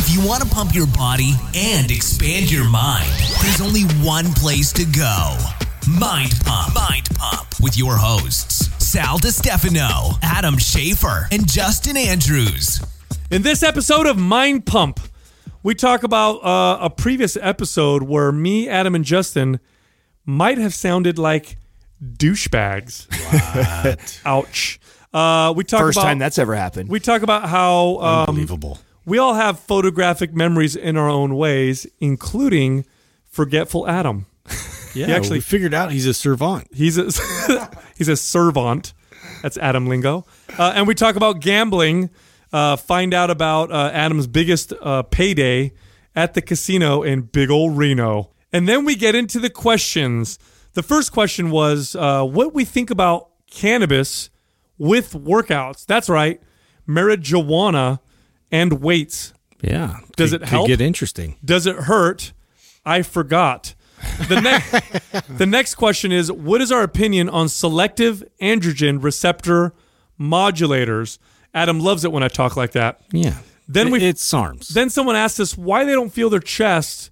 If you want to pump your body and expand your mind, there's only one place to go. Mind Pump. Mind Pump with your hosts, Sal DiStefano, Adam Schafer, and Justin Andrews. In this episode of Mind Pump, we talk about uh, a previous episode where me, Adam, and Justin might have sounded like douchebags. Ouch. Uh, we talk First about, time that's ever happened. We talk about how um, Unbelievable. We all have photographic memories in our own ways, including forgetful Adam. Yeah, He actually- we figured out he's a servant. He's a he's a servant. That's Adam lingo. Uh, and we talk about gambling. Uh, find out about uh, Adam's biggest uh, payday at the casino in Big Ol' Reno. And then we get into the questions. The first question was uh, what we think about cannabis with workouts. That's right, marijuana and weights. Yeah. Does it help? get interesting? Does it hurt? I forgot. The next, the next question is: What is our opinion on selective androgen receptor modulators? Adam loves it when I talk like that. Yeah. Then we- it's SARMs. Then someone asked us why they don't feel their chest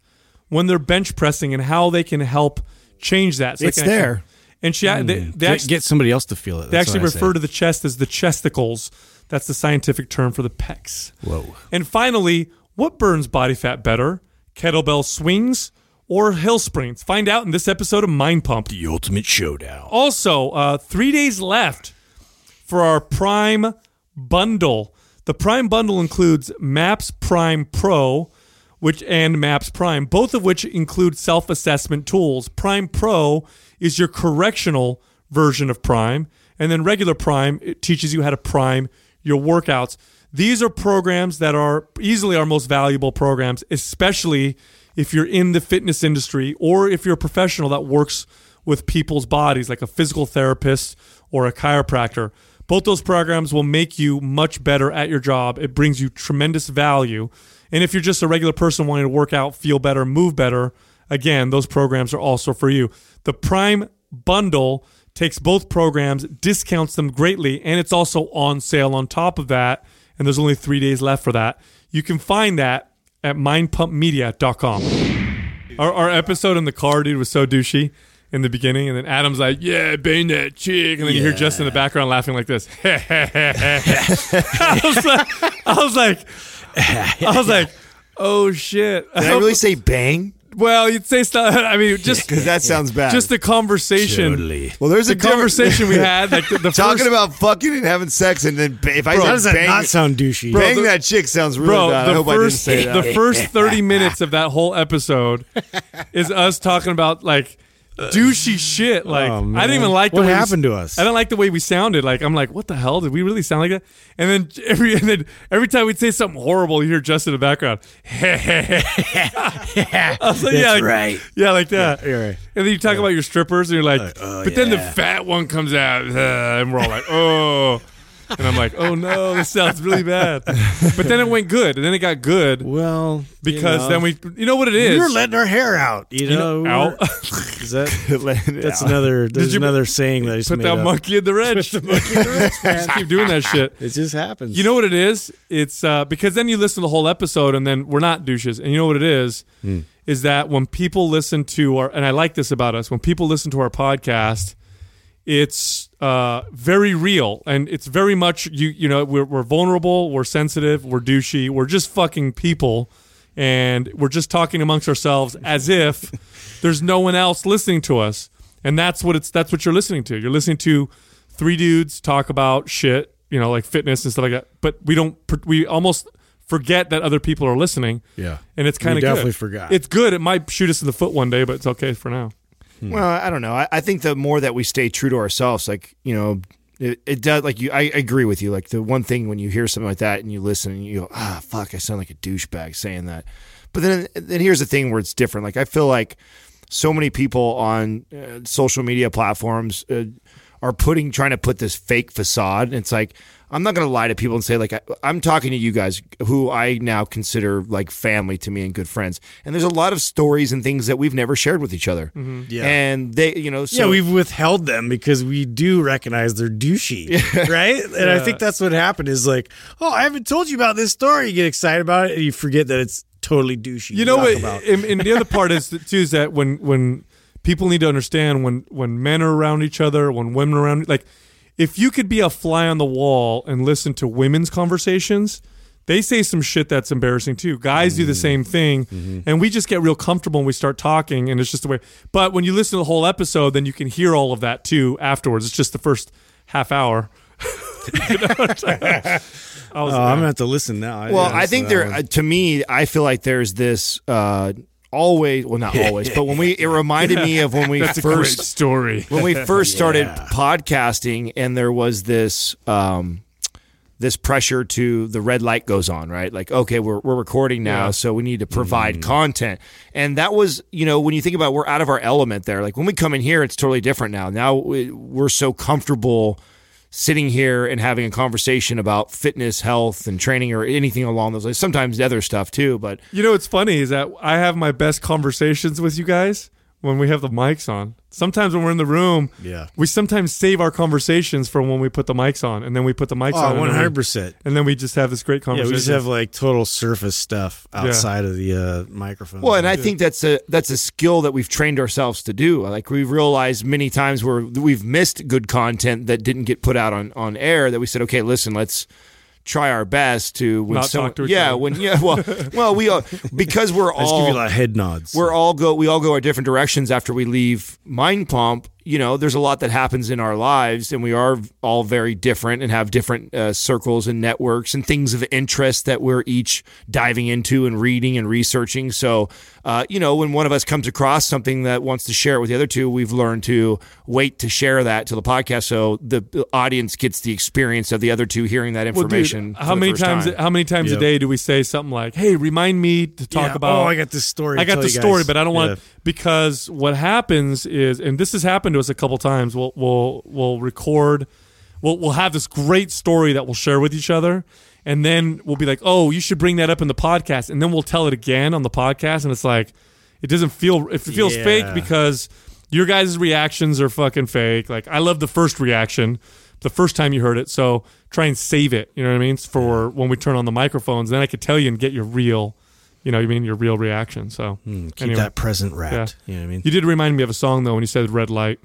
when they're bench pressing and how they can help change that. So It's actually- there. and she they, hmm. they get, actually, get somebody else to feel it. they actually what I say. refer to the chest as the chesticles. That's the scientific term for the pecs. Whoa. And finally, what burns body fat better? Kettlebell swings or hill sprints? Find out in this episode of Mind Pump. The ultimate showdown. Also, uh, three days left for our Prime bundle. The Prime bundle includes Maps Prime Pro, which and Maps Prime, both of which include self-assessment tools. Prime Pro is your correctional version of Prime, and then regular Prime it teaches you how to prime your workouts. These are programs that are easily our most valuable programs, especially if you're in the fitness industry or if you're a professional that works with people's bodies, like a physical therapist or a chiropractor. Both those programs will make you much better at your job. It brings you tremendous value. And if you're just a regular person wanting to work out, feel better, move better, again, those programs are also for you. The Prime bundle takes both programs, discounts them greatly, and it's also on sale on top of that. And there's only three days left for that. You can find that at mindpumpmedia.com. Our, our episode in the car, dude, was so douchey in the beginning, and then Adam's like, "Yeah, bang that chick," and then you hear Justin in the background laughing like this. I was like, I was like, I was like, "Oh shit!" Did I really say bang? Well, you'd say stuff. I mean, just Because that sounds bad. just the conversation, Totally. well, there's the a conversation we had, like the, the talking first, about fucking and having sex, and then ba- if I How does that bang, not sound douchey? bang the- that chick sounds really Bro, bad. I the hope I didn't first say that. the first thirty minutes of that whole episode is us talking about like douchey shit. Oh, like Oh, I didn't even like the What way we- happened to us? I didn't like the way we sounded. Like I'm like, what the hell? Did we really sound like that? And then every and then every time we'd say something horrible, you hear Justin in the background. I was like, yeah, like, right. Yeah, like that. you're right. And then you talk about your strippers, and you're like, oh, but then the fat one comes out, and we're all like, oh. And I'm like, oh no, this sounds really bad. But then it went good, and then it got good Well, because you know, then we, you know what it is. we were letting our hair out. You know, know, out. is that that's Yeah. another there's you another saying that I just put made that up. monkey in the wrench. Just keep doing that shit. It just happens. You know what it is? It's uh, because then you listen to the whole episode, and then we're not douches. And you know what it is? Hmm. Is that when people listen to our, and I like this about us, when people listen to our podcast, it's uh, very real. And it's very much you you know we're, we're vulnerable we're sensitive we're douchey we're just fucking people. And we're just talking amongst ourselves as if there's no one else listening to us. And that's what it's that's what you're listening to. You're listening to three dudes talk about shit you know like fitness and stuff like that. But we don't we almost forget that other people are listening. Yeah. and it's kind of definitely good. forgot. it's good. It might shoot us in the foot one day but it's okay for now Well, I don't know. I, I think the more that we stay true to ourselves, like you know, it, it does. Like you, I agree with you. Like the one thing when you hear something like that and you listen and you go, ah, fuck, I sound like a douchebag saying that. But then, then here's the thing where it's different. Like I feel like so many people on uh, social media platforms uh, are putting trying to put this fake facade. And it's like I'm not going to lie to people and say like I, I'm talking to you guys who I now consider like family to me and good friends. And there's a lot of stories and things that we've never shared with each other. Mm-hmm. Yeah. And they, you know, so yeah, we've withheld them because we do recognize they're douchey, right? And I think that's what happened. Is like, oh, I haven't told you about this story. You get excited about it, and you forget that it's totally douchey. You know what? about. And, and the other part is that, too is that when when people need to understand when when men are around each other, when women are around, like if you could be a fly on the wall and listen to women's conversations. They say some shit that's embarrassing too. Guys do the Mm-hmm. same thing, and we just get real comfortable and we start talking, and it's just the way. But when you listen to the whole episode, then you can hear all of that too afterwards. It's just the first half hour. You know I'm was- Oh, I'm gonna have to listen now. Well, didn't I think there. one. uh, To me, I feel like there's this uh, always. Well, not always, but when we it reminded me of when we That's a great first story. when we first started podcasting, and there was this. Um, this pressure to the red light goes on, right? Like, okay, we're, we're recording now, Yeah. so we need to provide content. And that was, you know, when you think about it, we're out of our element there. Like when we come in here, it's totally different now. Now we- we're so comfortable sitting here and having a conversation about fitness, health, and training or anything along those lines. Sometimes other stuff too, but You know what's funny is that I have my best conversations with you guys when we have the mics on. Sometimes when we're in the room, Yeah. we sometimes save our conversations for when we put the mics on, and then we put the mics on, Oh, and one then we- hundred percent. and then we just have this great conversation. Yeah, conversation. we just have like total surface stuff outside of the uh, microphone. Well, and I think that's a that's a skill that we've trained ourselves to do. Like we've realized many times where we've missed good content that didn't get put out on on air. That we said, okay, listen, let's try our best to when Not someone, talk to each yeah other. when yeah well well we all, because we're I just give you a all lot of head nods. we're all go we all go our different directions after we leave Mind Pump. You know, there's a lot that happens in our lives, and we are all very different and have different uh, circles and networks and things of interest that we're each diving into and reading and researching. So, uh, you know, when one of us comes across something that wants to share it with the other two, we've learned to wait to share that to the podcast so the audience gets the experience of the other two hearing that Well, dude, information. how many times? time. How many times Yep. a day do we say something like, "Hey, remind me to talk Yeah. about"? Oh, I got this story. I got the story, but I don't want Yeah. because what happens is, and this has happened to us a couple times. We'll we'll we'll record, we'll we'll have this great story that we'll share with each other, and then we'll be like, "Oh, you should bring that up in the podcast," and then we'll tell it again on the podcast, and it's like, it doesn't feel it feels Yeah. fake because your guys' reactions are fucking fake. Like I love the first reaction. The first time you heard it, so try and save it. You know what I mean? For when we turn on the microphones, then I could tell you and get your real, you know, you mean your real reaction. So Mm, keep anyway. that present wrapped. You know what I mean? You did remind me of a song though when you said red light.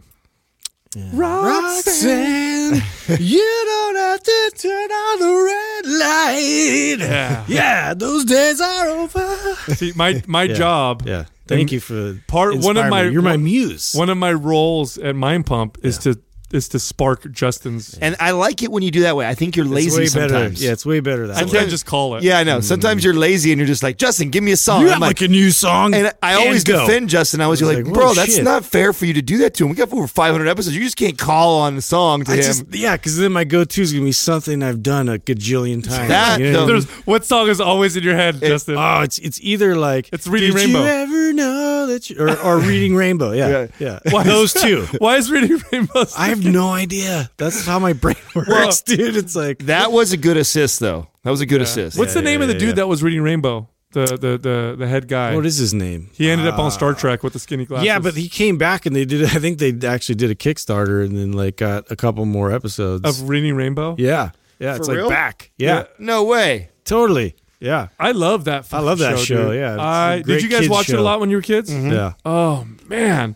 Roxanne, you don't have to turn on the red light. Yeah. Yeah, those days are over. See, my my Yeah. job, Yeah. Thank you for part- one of my-. You're my muse. one of my roles at Mind Pump is to is to spark Justin's. and I like it when you do that way. I think you're It's lazy way sometimes. better. Yeah, it's way better that I way. can't just call it. Yeah, I know. Mm. Sometimes you're lazy and you're just like, Justin, give me a song. You I'm have like, like a new song. and I always go. defend Justin. I was I was like, like, bro, whoa, that's shit. not fair for you to do that to him. We got over 500 episodes. You just can't call on the song to I him. just, yeah, because then my go-to is gonna be something I've done a gajillion times. That, You know what I though- mean? There's what song is always in your head, Justin? Oh, it's it's either like It's Reading Did Rainbow. you ever know that you or, or Reading Rainbow? Yeah, Yeah. yeah. Why Those two. Why is Reading Rainbow? I have no idea. That's how my brain works, dude. It's like that was a good assist, though. That was a good assist. What's the Yeah, name of yeah, the dude yeah. that was reading Rainbow? The the the the head guy. what is his name? he ended up on uh, Star Trek with the skinny glasses. Yeah, but he came back and they did. I think they actually did a Kickstarter and then like got a couple more episodes. of reading Rainbow. yeah, yeah. It's For like real? back. Yeah, No way. totally. Yeah, I love that. I love that show, dude. yeah. It's a I, did you guys kids watch it a lot when you were kids? Mm-hmm. yeah. Oh man,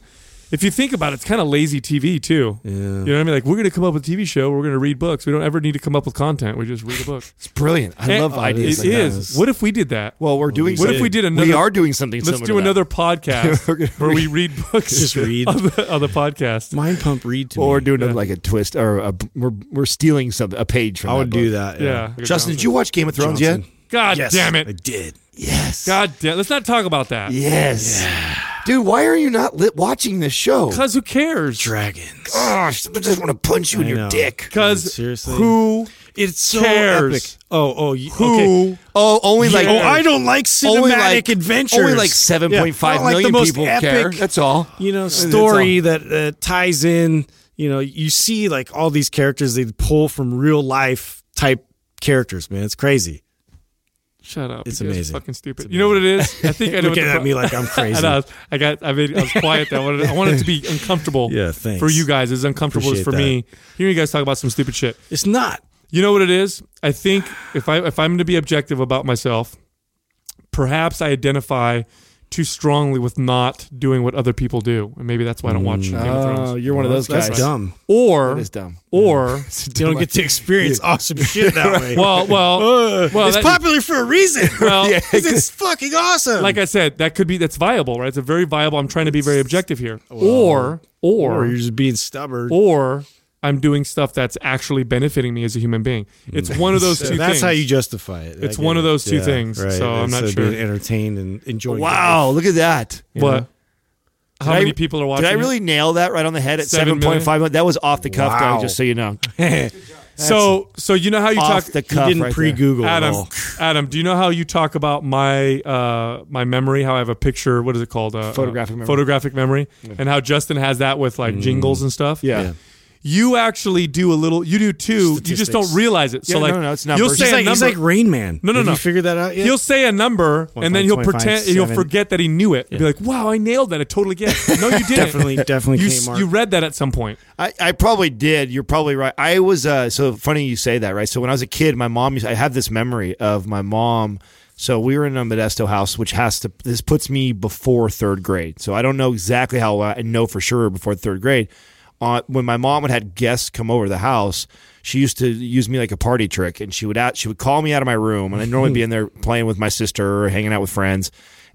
if you think about it, it's kind of lazy TV too. Yeah. You know what I mean? Like we're gonna come up with a TV show. We're gonna read books. We don't ever need to come up with content. We just read a book. It's brilliant. I And- love ideas It like is. that. What if we did that? Well, we're doing What if we did another? We are doing something Let's similar do to that. another podcast where we read books. Just read. on the, on the podcast. Mind pump read to Or me. we're doing like a twist, or a, we're we're stealing something, a page from. I would that do that. Yeah. Justin, did you watch Game of Thrones Johnson. God Yes, damn it. I did. Yes. God damn. Let's not talk about that. Yes. Yeah. Dude, why are you not lit watching this show? Because who cares? Dragons. Gosh, I just want to punch you in your know. dick. Because Seriously? who? It's so cares? epic. Oh, oh, you- Who? Okay. Oh, only like oh, I don't like cinematic only like adventures. Only like seven point Yeah, I five like million the most people epic, care. That's all. you know story that uh, ties in you know, you see like all these characters they pull from real life type characters, man. It's crazy. Shut up. It's You guys amazing. Fucking stupid. You know what it is? I think I know what Looking the at pro- me like I'm I, crazy. know, I got. I made. I was quiet. There. I wanted. I wanted it to be uncomfortable. Yeah, thanks. For you guys, as uncomfortable as for that. me. Hearing you guys talk about some stupid shit. It's not. You know what it is? I think if I if I'm to be objective about myself, perhaps I identify too strongly with not doing what other people do, and maybe that's why I don't watch Game of Oh, you're one of those That's guys. dumb. Or That is dumb. or You don't get to experience awesome shit that way. well, well, Uh, well, it's that- popular for a reason. well, 'Cause it's fucking awesome. like I said, that could be that's viable, right? It's a very viable. I'm trying to be very objective here. or or or you're just being stubborn. or I'm doing stuff that's actually benefiting me as a human being. It's one of those So two that's things. how you justify it. It's one of those two things, Right. so I'm not uh, sure. Being entertained and enjoying. Wow, look at that. But how Did I- many people are watching? Did I it? really nail that right on the head at Seven seven point five? That was off the cuff, Wow. though, just so you know. So, so you know how you off talk, the You cuff. didn't right pre-Google Adam. Adam, do you know how you talk about my uh, my memory? How I have a picture. What is it called? Uh, Photographic uh, memory. Photographic memory, and how Justin has that with like jingles and stuff. Yeah. Yeah. You actually do a little. You do too. You just don't realize it. So Yeah, like, no, no, it's you'll numbers. say He's a like, he's number. like Rain Man. No, no, Have no. You figured that out yet? He'll say a number and then he'll 1.25, pretend he'll seven. forget that he knew it. Be like, "Wow, I nailed that! I totally get it." No, you didn't. definitely, definitely You Kmart. you read that at some point. I, I probably did. You're probably right. I was uh, so funny you say that, right? So when I was a kid, my mom. used- I have this memory of my mom. So we were in a Modesto house, which has to. This puts me before third grade. So I don't know exactly how I know for sure before third grade. Uh, when my mom would have guests come over to the house, she used to use me like a party trick, and she would out, she would call me out of my room, and I'd normally be in there playing with my sister or hanging out with friends,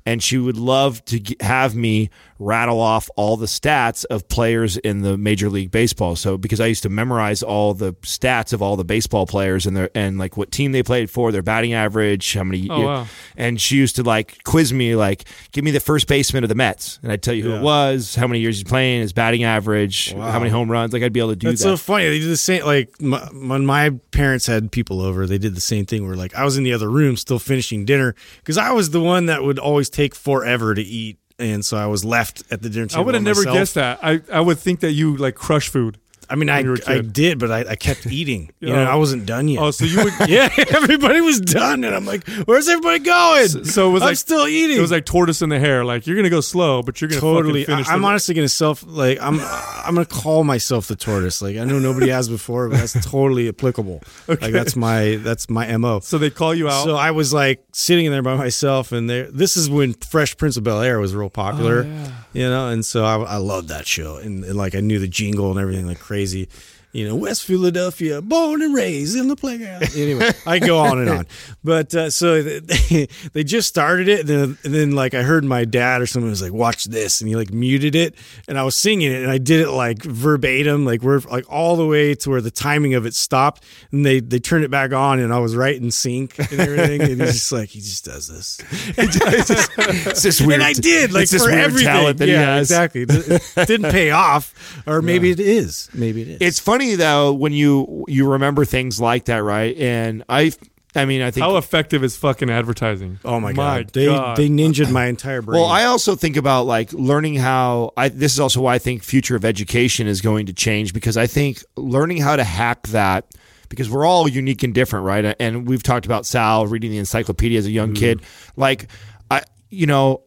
and she would love to g- have me rattle off all the stats of players in the Major League Baseball. So because I used to memorize all the stats of all the baseball players and their and like what team they played for, their batting average, how many. Oh, wow. And she used to like quiz me, like give me the first baseman of the Mets, and I'd tell you who it was, how many years he's playing, his batting average, how many home runs. Like I'd be able to do That's that. so funny. They did the same. Like my, when my parents had people over, they did the same thing. Where like I was in the other room, still finishing dinner, because I was the one that would always take forever to eat, and so I was left at the dinner table. I would have never myself. guessed that. I, I would think that you like crush food. I mean, I when you were a I did, but I, I kept eating. You know, I wasn't done yet. Oh, so you would. yeah, everybody was done, and I'm like, "Where's everybody going?" So it was I'm like still eating. It was like tortoise in the hare. Like you're gonna go slow, but you're gonna totally. fucking finish. I, am honestly gonna self like I'm. I'm gonna call myself the tortoise. Like I know nobody has before, but that's totally applicable. Like that's my that's my mo. So they call you out. So I was like sitting in there by myself, and there. This is when Fresh Prince of Bel Air was real popular, oh, you know. And so I, I loved that show, and, and like I knew the jingle and everything like crazy crazy. You know, West Philadelphia, born and raised in the playground. Anyway, I go on and on, but uh, so they, they just started it, and then, and then like I heard my dad or someone was like, "Watch this," and he like muted it, and I was singing it, and I did it like verbatim, like we're like all the way to where the timing of it stopped, and they they turned it back on, and I was right in sync and everything, and he's just like he just does this, it's this weird. and I did like it's for everything. talent that yeah, exactly. It didn't pay off, or maybe it is. Maybe it is. It's funny though when you you remember things like that, right? And I, I mean, I think. How effective is fucking advertising? oh my, My god, they God. they ninjaed my entire brain. well, I also think about like learning how. I this is also why I think future of education is going to change because I think learning how to hack that because we're all unique and different, right? And we've talked about Sal reading the encyclopedia as a young mm-hmm. kid, like I, you know.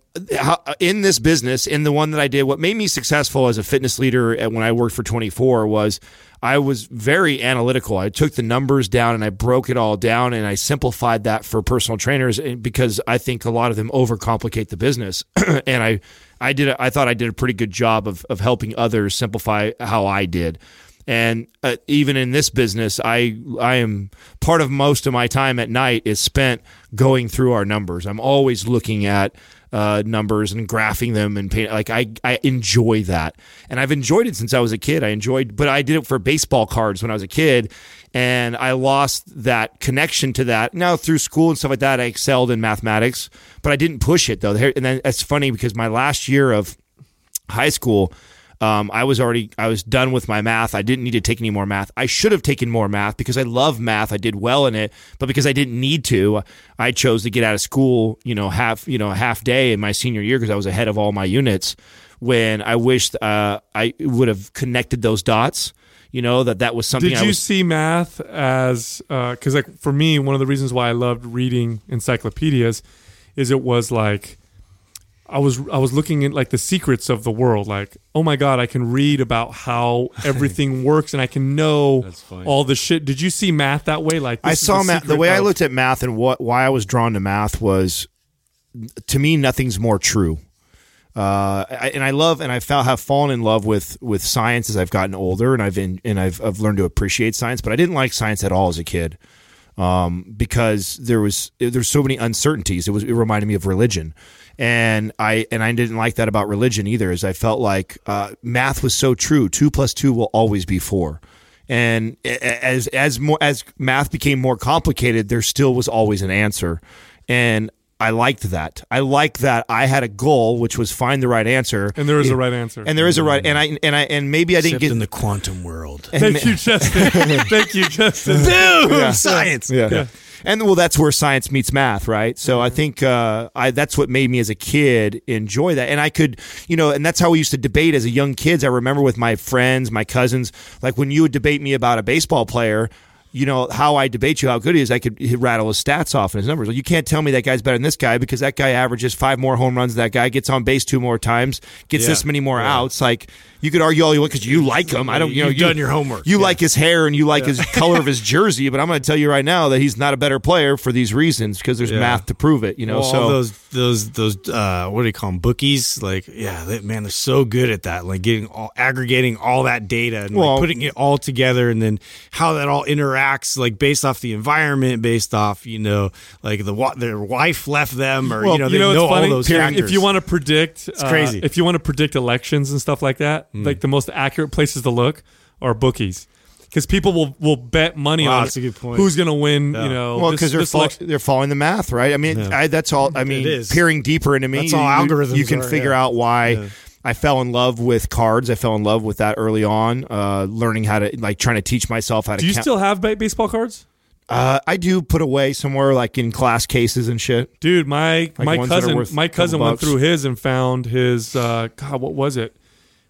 In this business, in the one that I did, what made me successful as a fitness leader when I worked for 24 was I was very analytical. I took the numbers down and I broke it all down and I simplified that for personal trainers eh, because I think a lot of them overcomplicate the business. and I, I did, a, I thought I did a pretty good job of, of helping others simplify how I did. And uh, even in this business, I I am part of most of my time at night is spent going through our numbers. I'm always looking at uh, numbers and graphing them and paint. Like I I enjoy that, and I've enjoyed it since I was a kid. I enjoyed, but I did it for baseball cards when I was a kid, and I lost that connection to that. Now through school and stuff like that, I excelled in mathematics, but I didn't push it though. And then it's funny because my last year of high school, um, I was already I was done with my math. I didn't need to take any more math. I should have taken more math because I love math. I did well in it, but because I didn't need to, I chose to get out of school. You know, half you know half day in my senior year because I was ahead of all my units. when I wished uh, I would have connected those dots. You know that that was something. Did I you was, see math as because like for me, one of the reasons why I loved reading encyclopedias is it was like I was I was looking at like the secrets of the world. Like, oh my god, I can read about how everything works and I can know all the shit. Did you see math that way? Like, I this is saw math. The secret way I looked at math and what why I was drawn to math was, to me, nothing's more true. Uh, I, and I love and I felt have fallen in love with with science as I've gotten older, and I've in, and I've I've learned to appreciate science. But I didn't like science at all as a kid um, because there was there's so many uncertainties. It was it reminded me of religion, and I and I didn't like that about religion either. As I felt like uh, math was so true. Two plus two will always be four. And as as more as math became more complicated, there still was always an answer, and I liked that. I liked that I had a goal, which was find the right answer, and there is a right answer. and there is a right, and I and I and maybe I didn't Except get in the quantum world. Thank you, Justin. Thank you, Justin. Boom! Science. Yeah. yeah. And well, that's where science meets math, right? So I think uh, I that's what made me as a kid enjoy that, and I could, you know, and that's how we used to debate as a young kids. I remember with my friends, my cousins, like when you would debate me about a baseball player. You know how I debate you, how good he is. I could rattle his stats off and his numbers. You can't tell me that guy's better than this guy because that guy averages five more home runs. That guy gets on base two more times, gets Yeah. this many more outs. Like you could argue all you want because you like him. I don't. You know, You've you, done your homework. You Yeah. like his hair and you like his color of his jersey, but I'm going to tell you right now that he's not a better player for these reasons because there's Yeah. math to prove it. You know, Well, so all those those those uh, what do you call them bookies? Like, yeah, they, man, they're so good at that. Like getting all aggregating all that data and Well- like putting it all together, and then how that all interacts, like based off the environment, based off you know, like the wa- their wife left them, or Well, you know, they you know, know it's funny. all those If- factors. If you want to predict, it's crazy. If you want to predict elections and stuff like that, Hmm. like the most accurate places to look are bookies, because people will will bet money Wow, on that's a good point. who's going to win. Yeah. You know, well because they're this fol- they're following the math, right? I mean, Yeah. I, that's all. I mean, peering deeper into me, That's all you- you- algorithms You can are, figure yeah. out why. Yeah. I fell in love with cards. I fell in love with that early on, uh, learning how to like trying to teach myself how to. Do you count. still have baseball cards? Uh, I do put away somewhere like in class cases and shit. Dude, my my ones that are cousin my cousin went bucks. through his and found his uh, God, what was it?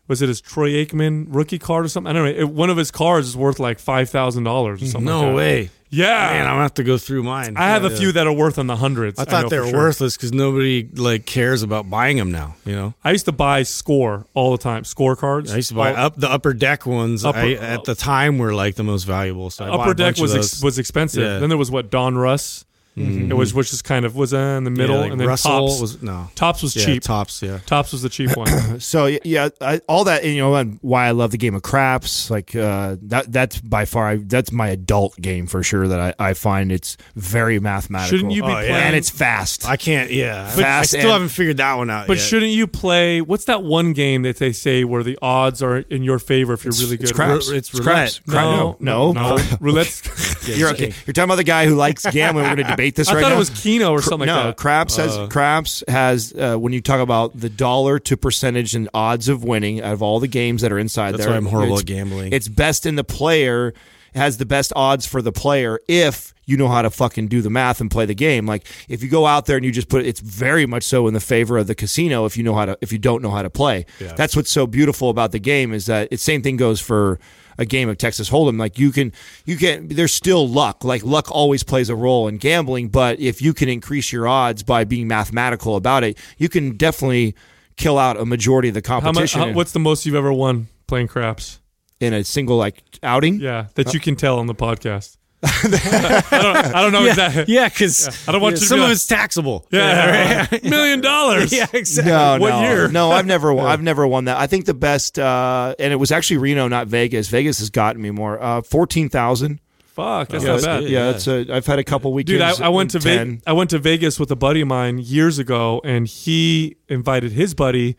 Was it his Troy Aikman rookie card or something? I don't know. It, one of his cards is worth like five thousand dollars or something. like no that. way, Yeah, man, I'm gonna have to go through mine. I have a Yeah. few that are worth in the hundreds. I know thought they for were sure. worthless because nobody like cares about buying them now. You know, I used to buy score all the time. Score cards. I used to buy All- up the upper deck ones. Upper- I, at the time were like the most valuable. So I bought upper a deck bunch of was those. ex- was expensive. Yeah. Then there was what Donruss. It was which is kind of was uh, in the middle, Yeah, like and then Russell Topps was no Topps was yeah, cheap. Topps, yeah. Topps was the cheap one. So yeah, I, all that you know, and why I love the game of craps. Like uh, that, that's by far I, that's my adult game for sure. That I, I find it's very mathematical. Shouldn't you be Oh, playing? and it's fast. I can't. Yeah, But- I still and- haven't figured that one out. But yet. shouldn't you play? What's that one game that they say where the odds are in your favor if you're really good? it's craps. Ru- it's It's roulette. craps. Cra- No, no, no, no. roulette's. You're okay. You're talking about the guy who likes gambling. We're going to debate this I right thought now. it was Keno or something no, like that. craps has Uh. craps has uh, when you talk about the dollar to percentage and odds of winning out of all the games that are inside That's there. why I'm horrible at gambling. It's best in the player has the best odds for the player if you know how to fucking do the math and play the game. Like if you go out there and you just put it's very much so in the favor of the casino if you know how to if you don't know how to play. Yeah. That's what's so beautiful about the game is that it's same thing goes for a game of Texas Hold'em. Like you can you can there's still luck. Like luck always plays a role in gambling, but if you can increase your odds by being mathematical about it, you can definitely kill out a majority of the How much? competition How, what's the most you've ever won playing craps? in a single like outing. Yeah, that uh, you can tell on the podcast. I don't. I don't know yeah, exactly. yeah, because I don't want you to some be of like- it's taxable. Yeah, million dollars. yeah, exactly. No, What no, year? No, I've never, I've never won that. I think the best, uh, and it was actually Reno, not Vegas. Vegas has gotten me more. Uh, Fourteen thousand. Fuck, that's Yeah, not that's bad. good. yeah, that's a, I've had a couple Dude, weekends. I, I went to ten. Vegas. I went to Vegas with a buddy of mine years ago, and he invited his buddy,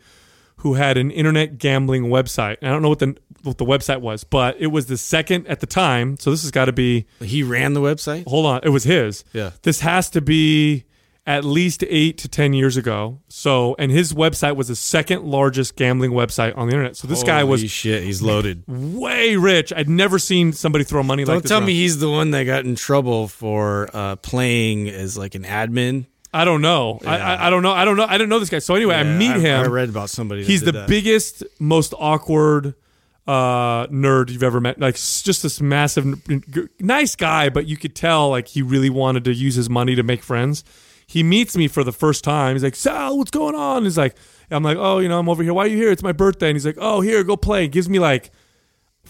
who had an internet gambling website. And I don't know what the what the website was, but it was the second at the time. So this has got to be. He ran the website. Hold on, it was his. Yeah. This has to be at least eight to ten years ago. So, and his website was the second largest gambling website on the internet. So this guy was shit. He's loaded. way rich. I'd never seen somebody throw money Don't like this. Don't tell around. me he's the one that got in trouble for uh, playing as like an admin. I don't know. I, I I don't know. I don't know. I didn't know this guy. So anyway, I meet I- him. I read about somebody. that He's the that. biggest, most awkward uh, nerd you've ever met. Like just this massive, nice guy, but you could tell like he really wanted to use his money to make friends. He meets me for the first time. He's like, Sal, what's going on? He's like, I'm like, oh, you know, I'm over here. Why are you here? It's my birthday. And he's like, oh, here, go play. He gives me like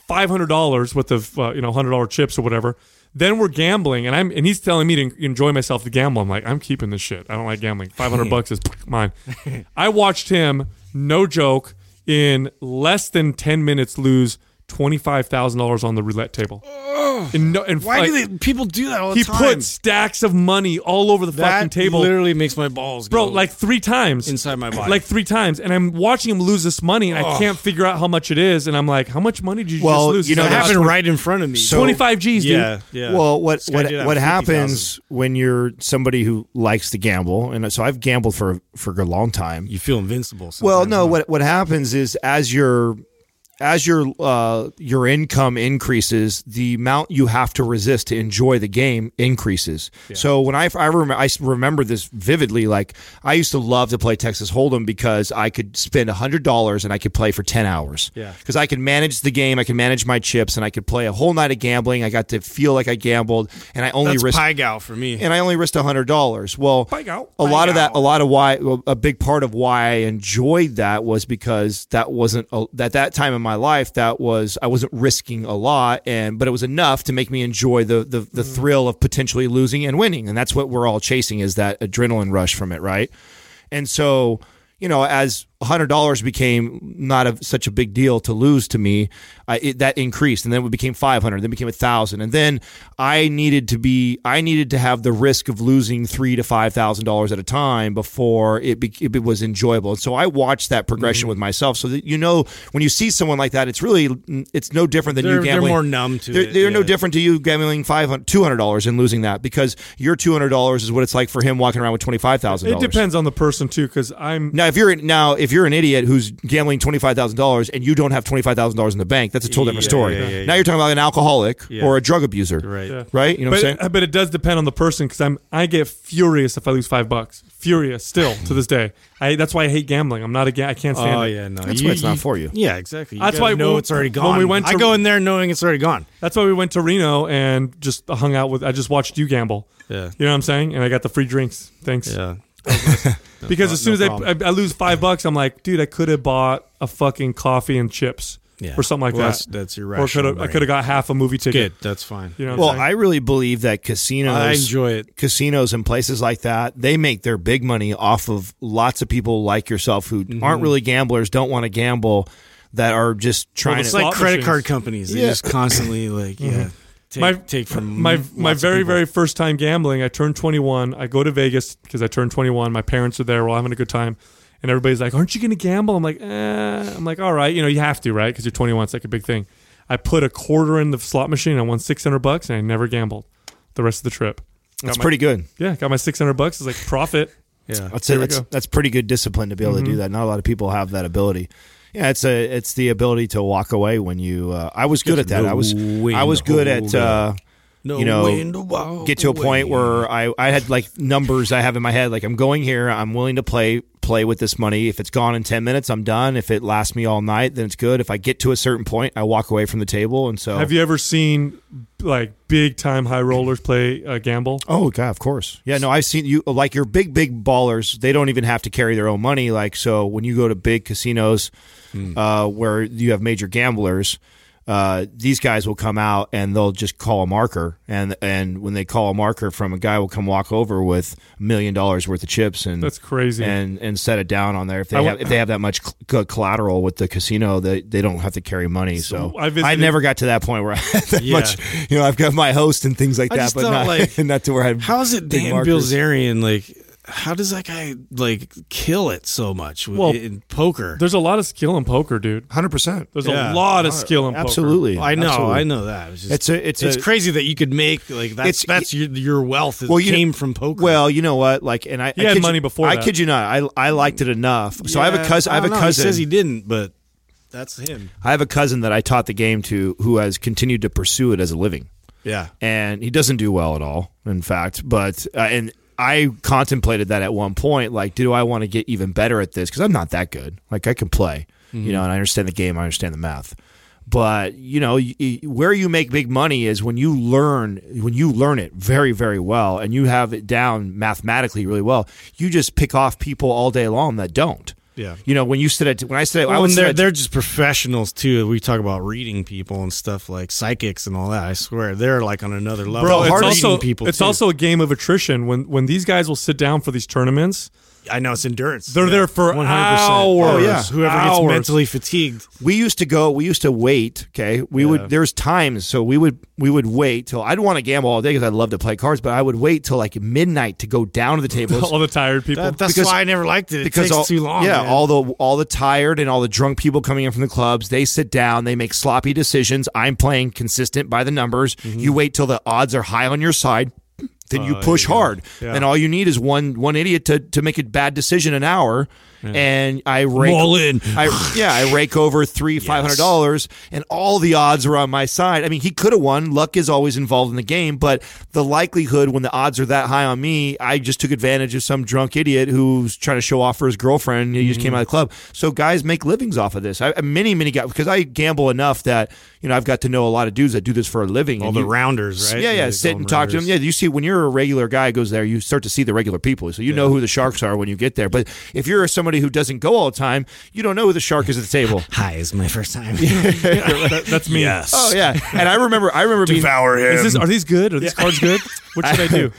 five hundred dollars worth of uh, you know hundred dollar chips or whatever. Then we're gambling, and I'm and he's telling me to enjoy myself to gamble. I'm like, I'm keeping this shit. I don't like gambling. Five hundred bucks is mine. I watched him, no joke, in less than ten minutes lose twenty five thousand dollars on the roulette table. In no, and Why like, do they, people do that all the he time? He put stacks of money all over the that fucking table That literally makes my balls bro go like three times inside my body. like three times and i'm watching him lose this money and i can't figure out how much it is and i'm like how much money did you Well, just lose you know, He's it like, happened right in front of me. So- 25 g's dude yeah, yeah. Well, what This what what 50,000. happens when you're somebody who likes to gamble, and so I've gambled for for a long time. You feel invincible. Well, no, huh? what what happens is as your as your uh, your income increases, the amount you have to resist to enjoy the game increases. So when I I remember I remember this vividly. Like I used to love to play Texas Hold'em because I could spend hundred dollars and I could play for ten hours. Yeah. because I could manage the game, I could manage my chips, and I could play a whole night of gambling. I got to feel like I gambled, and I only That's risked Pai Gow for me. and I only risked hundred dollars. Well, Pai Gow. a lot of that, a lot of why, a big part of why I enjoyed that was because that wasn't a, at that time in my life. That was I wasn't risking a lot, and but it was enough to make me enjoy the the, the mm. thrill of potentially losing and winning, and that's what we're all chasing is that adrenaline rush from it, right? And so, you know, as hundred dollars became not a, such a big deal to lose to me, I, it, that increased, and then it became five hundred, then became a thousand, and then I needed to be, I needed to have the risk of losing three to five thousand dollars at a time before it, be, it was enjoyable. And so I watched that progression Mm-hmm. with myself, so that you know when you see someone like that, it's really, it's no different than They're- you they're gambling. more numb to they're, it, They're no different to you gambling five hundred, two hundred dollars and losing that because your two hundred dollars is what it's like for him walking around with twenty five thousand it depends on the person too because i'm Now, if you're now if you're an idiot who's gambling twenty five thousand dollars and you don't have twenty five thousand dollars in the bank, that's a totally different Yeah, story. yeah, yeah, now yeah. you're talking about an alcoholic Yeah. or a drug abuser, right. Yeah. right? You know what I'm but, saying? Uh, but it does depend on the person because I'm I get furious if I lose five bucks. Furious still to this day. I that's why I hate gambling. I'm not a ga- I can't stand Oh it. yeah, no. That's why it's not for you. Yeah, exactly. You That's why know when- it's already gone. when we went I to- go in there knowing it's already gone. That's why we went to Reno and just hung out with. I just watched you gamble. Yeah. You know what I'm saying? And I got the free drinks. Thanks. Yeah. Because as soon no as I, I, I lose five bucks, I'm like, dude, I could have bought a fucking coffee and chips Yeah. or something like Well, that. That's, that's your or could rational have I could have got half a movie ticket. Good. That's fine. You know. Well, I'm saying? I really believe that casinos, I enjoy it. casinos and places like that, they make their big money off of lots of people like yourself who Mm-hmm. aren't really gamblers, don't want to gamble, that are just trying the to. It's like credit machines. card companies. They Yeah. just constantly like yeah. Take, My- take from my my very very first time gambling i turned 21 i go to vegas because i turned 21 my parents are there we're all having a good time and everybody's like aren't you gonna gamble i'm like eh. i'm like all right you know you have to right because you're 21 it's like a big thing i put a quarter in the slot machine i won 600 bucks and i never gambled the rest of the trip That's Got my- pretty good. yeah got my 600 bucks it's like profit yeah. That's There it. That's, that's pretty good discipline to be able to do that. Not a lot of people have that ability. Yeah, it's a it's the ability to walk away when you. Uh, I was good at that. I was I was good at uh, No you know, wind to walk get to a point away. where I, I had like numbers I have in my head. Like I'm going here. I'm willing to play play with this money. If it's gone in ten minutes, I'm done. If it lasts me all night, then it's good. If I get to a certain point, I walk away from the table. And so have you ever seen like big time high rollers play uh, gamble Oh god, of course. Yeah, no, I've seen you like your big big ballers. They don't even have to carry their own money. Like so, when you go to big casinos uh, where you have major gamblers, uh, these guys will come out and they'll just call a marker, and and when they call a marker from a guy will come walk over with a million dollars worth of chips and That's crazy. and and set it down on there. If they I have if they have that much collateral with the casino, they they don't have to carry money. So, I I, visited- never got to that point where I had that Yeah. much. You know, I've got my host and things like I that, but not like, not to where I How is it Dan. Bilzerian like? How does that guy like kill it so much Well, in poker? there's a lot of skill in poker dude Hundred percent. there's Yeah. a lot of skill in poker Absolutely. I know, Absolutely. I know that. It's, just, It's a- it's it's a- crazy that you could make like that's It's- that's your your wealth Well, you came know- from poker. Well, you know what? Like, and I He I had money you, before I that. kid you not. I I liked it enough. So I have a cousin. I have a know. cousin. He says he didn't, but that's him. I have a cousin that I taught the game to, who has continued to pursue it as a living. Yeah. and he doesn't do well at all. In fact, but uh, and I contemplated that at one point. Like, do I want to get even better at this? Because I'm not that good. Like, I can play, you know, mm-hmm. and I understand the game. I understand the math. But you know, y- where you make big money is when you learn when you learn it very, very well, and you have it down mathematically really well. You just pick off people all day long that don't. Yeah. You know, when you sit at when I sit, at, I would they're at- they're just professionals too. We talk about reading people and stuff like psychics and all that. I swear they're like on another level. Bro, it's Hard also reading people. it's too. also a game of attrition when when these guys will sit down for these tournaments. I know it's endurance. They're there for 100%. hours. Oh, yeah. Whoever Hours. gets mentally fatigued. we used to go we used to wait okay we would there's times so we would we would wait till i'd want to gamble all day because i love to play cards but i would wait till like midnight to go down to the tables All the tired people. That, that's Because- why I never liked it. It because takes all, too long. yeah man. all the all the tired and all the drunk people coming in from the clubs they sit down they make sloppy decisions i'm playing consistent by the numbers Mm-hmm. you wait till the odds are high on your side then you Oh, push you hard Yeah. and all you need is one one idiot to, to make a bad decision an hour and i rake all in. I yeah, I rake over three five hundred dollars, and all the odds are on my side. I mean, he could have won. Luck is always involved in the game, but the likelihood when the odds are that high on me, I just took advantage of some drunk idiot who's trying to show off for his girlfriend. He just came mm-hmm. out of the club. So guys make livings off of this. I, many many guys because I gamble enough that you know I've got to know a lot of dudes that do this for a living. all the you- rounders, right? yeah, yeah. Sit and talk to them. Yeah, you see when you're a regular guy goes there, you start to see the regular people, so you know who the sharks are when you get there. But if you're somebody who doesn't go all the time, you don't know who the shark is at the table. Hi, it's my first time. That- that's me. yes. Oh yeah, and I remember, I remember being, Devour him. Is this, are these good? Are these cards good? What should I do?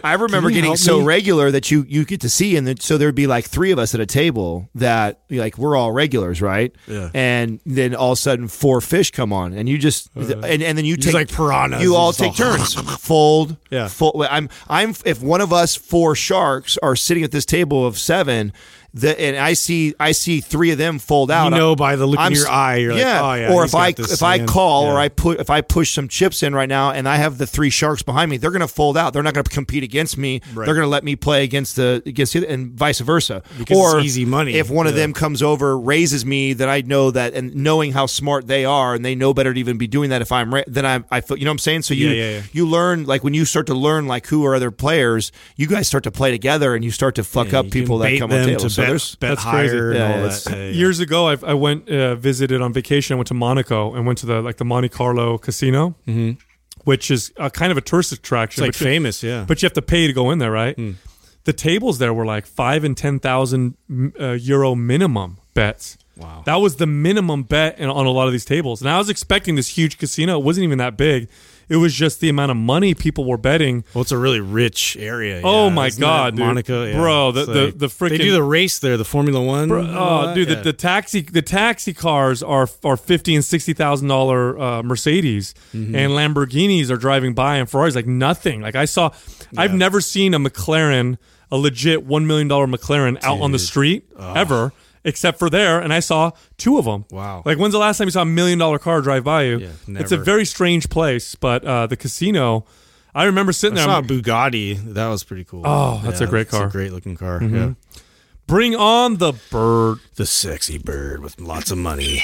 I remember getting so me? regular that you you get to see, and that, so there'd be like three of us at a table that like we're all regulars, right? Yeah. And then all of a sudden, four fish come on, and you just uh, and, and then you take like piranhas. You all Just all- take turns, fold, Yeah. Fold. I'm I'm if one of us four sharks are sitting at this table of seven. The, and I see I see three of them fold out. You know by the look in I'm your eye, you're like, yeah. oh, yeah, Or if I if I call or I put if I push some chips in right now and I have the three sharks behind me, they're going to fold out. They're not going to compete against me. They're going to let me play against the against the, and vice versa. Because or easy money. If one of them comes over, raises me, then I know that, and knowing how smart they are, and they know better to even be doing that. If I'm ra- then I I feel you know what I'm saying. So you Yeah, yeah, yeah. you learn like when you start to learn like who are other players, you guys start to play together and you start to fuck Yeah, up people that come on tables. Bet, That's crazy. higher and Yeah, all yeah. Yeah. Years ago, I, I went uh, visited on vacation. I went to Monaco and went to the like the Monte Carlo casino, which is a kind of a tourist attraction. It's like but you- famous, yeah. but you have to pay to go in there, right? The tables there were like five and ten thousand uh, euro minimum bets. Wow. that was the minimum bet on a lot of these tables. And I was expecting this huge casino. It wasn't even that big. It was just the amount of money people were betting. Well, it's a really rich area. Oh yeah, my God, dude. Monaco, yeah. Bro, the- the- like- the they freaking- do the race there, the Formula One. Bro, oh, dude, yeah. the, the taxi the taxi cars are are fifty and sixty thousand dollar uh, Mercedes, Mm-hmm. and Lamborghinis are driving by, and Ferraris like nothing. Like I saw, I've never seen a McLaren, a legit one million dollar McLaren out on the street ever, except for there, and I saw two of them. Wow. Like when's the last time you saw a million dollar car drive by you? Yeah, it's a very strange place, but uh, the casino. I remember sitting I there. saw a I'm- Bugatti. That was pretty cool. Oh, that's a great car. Mm-hmm. a great looking car. Yeah. Bring on the bird. The sexy bird with lots of money.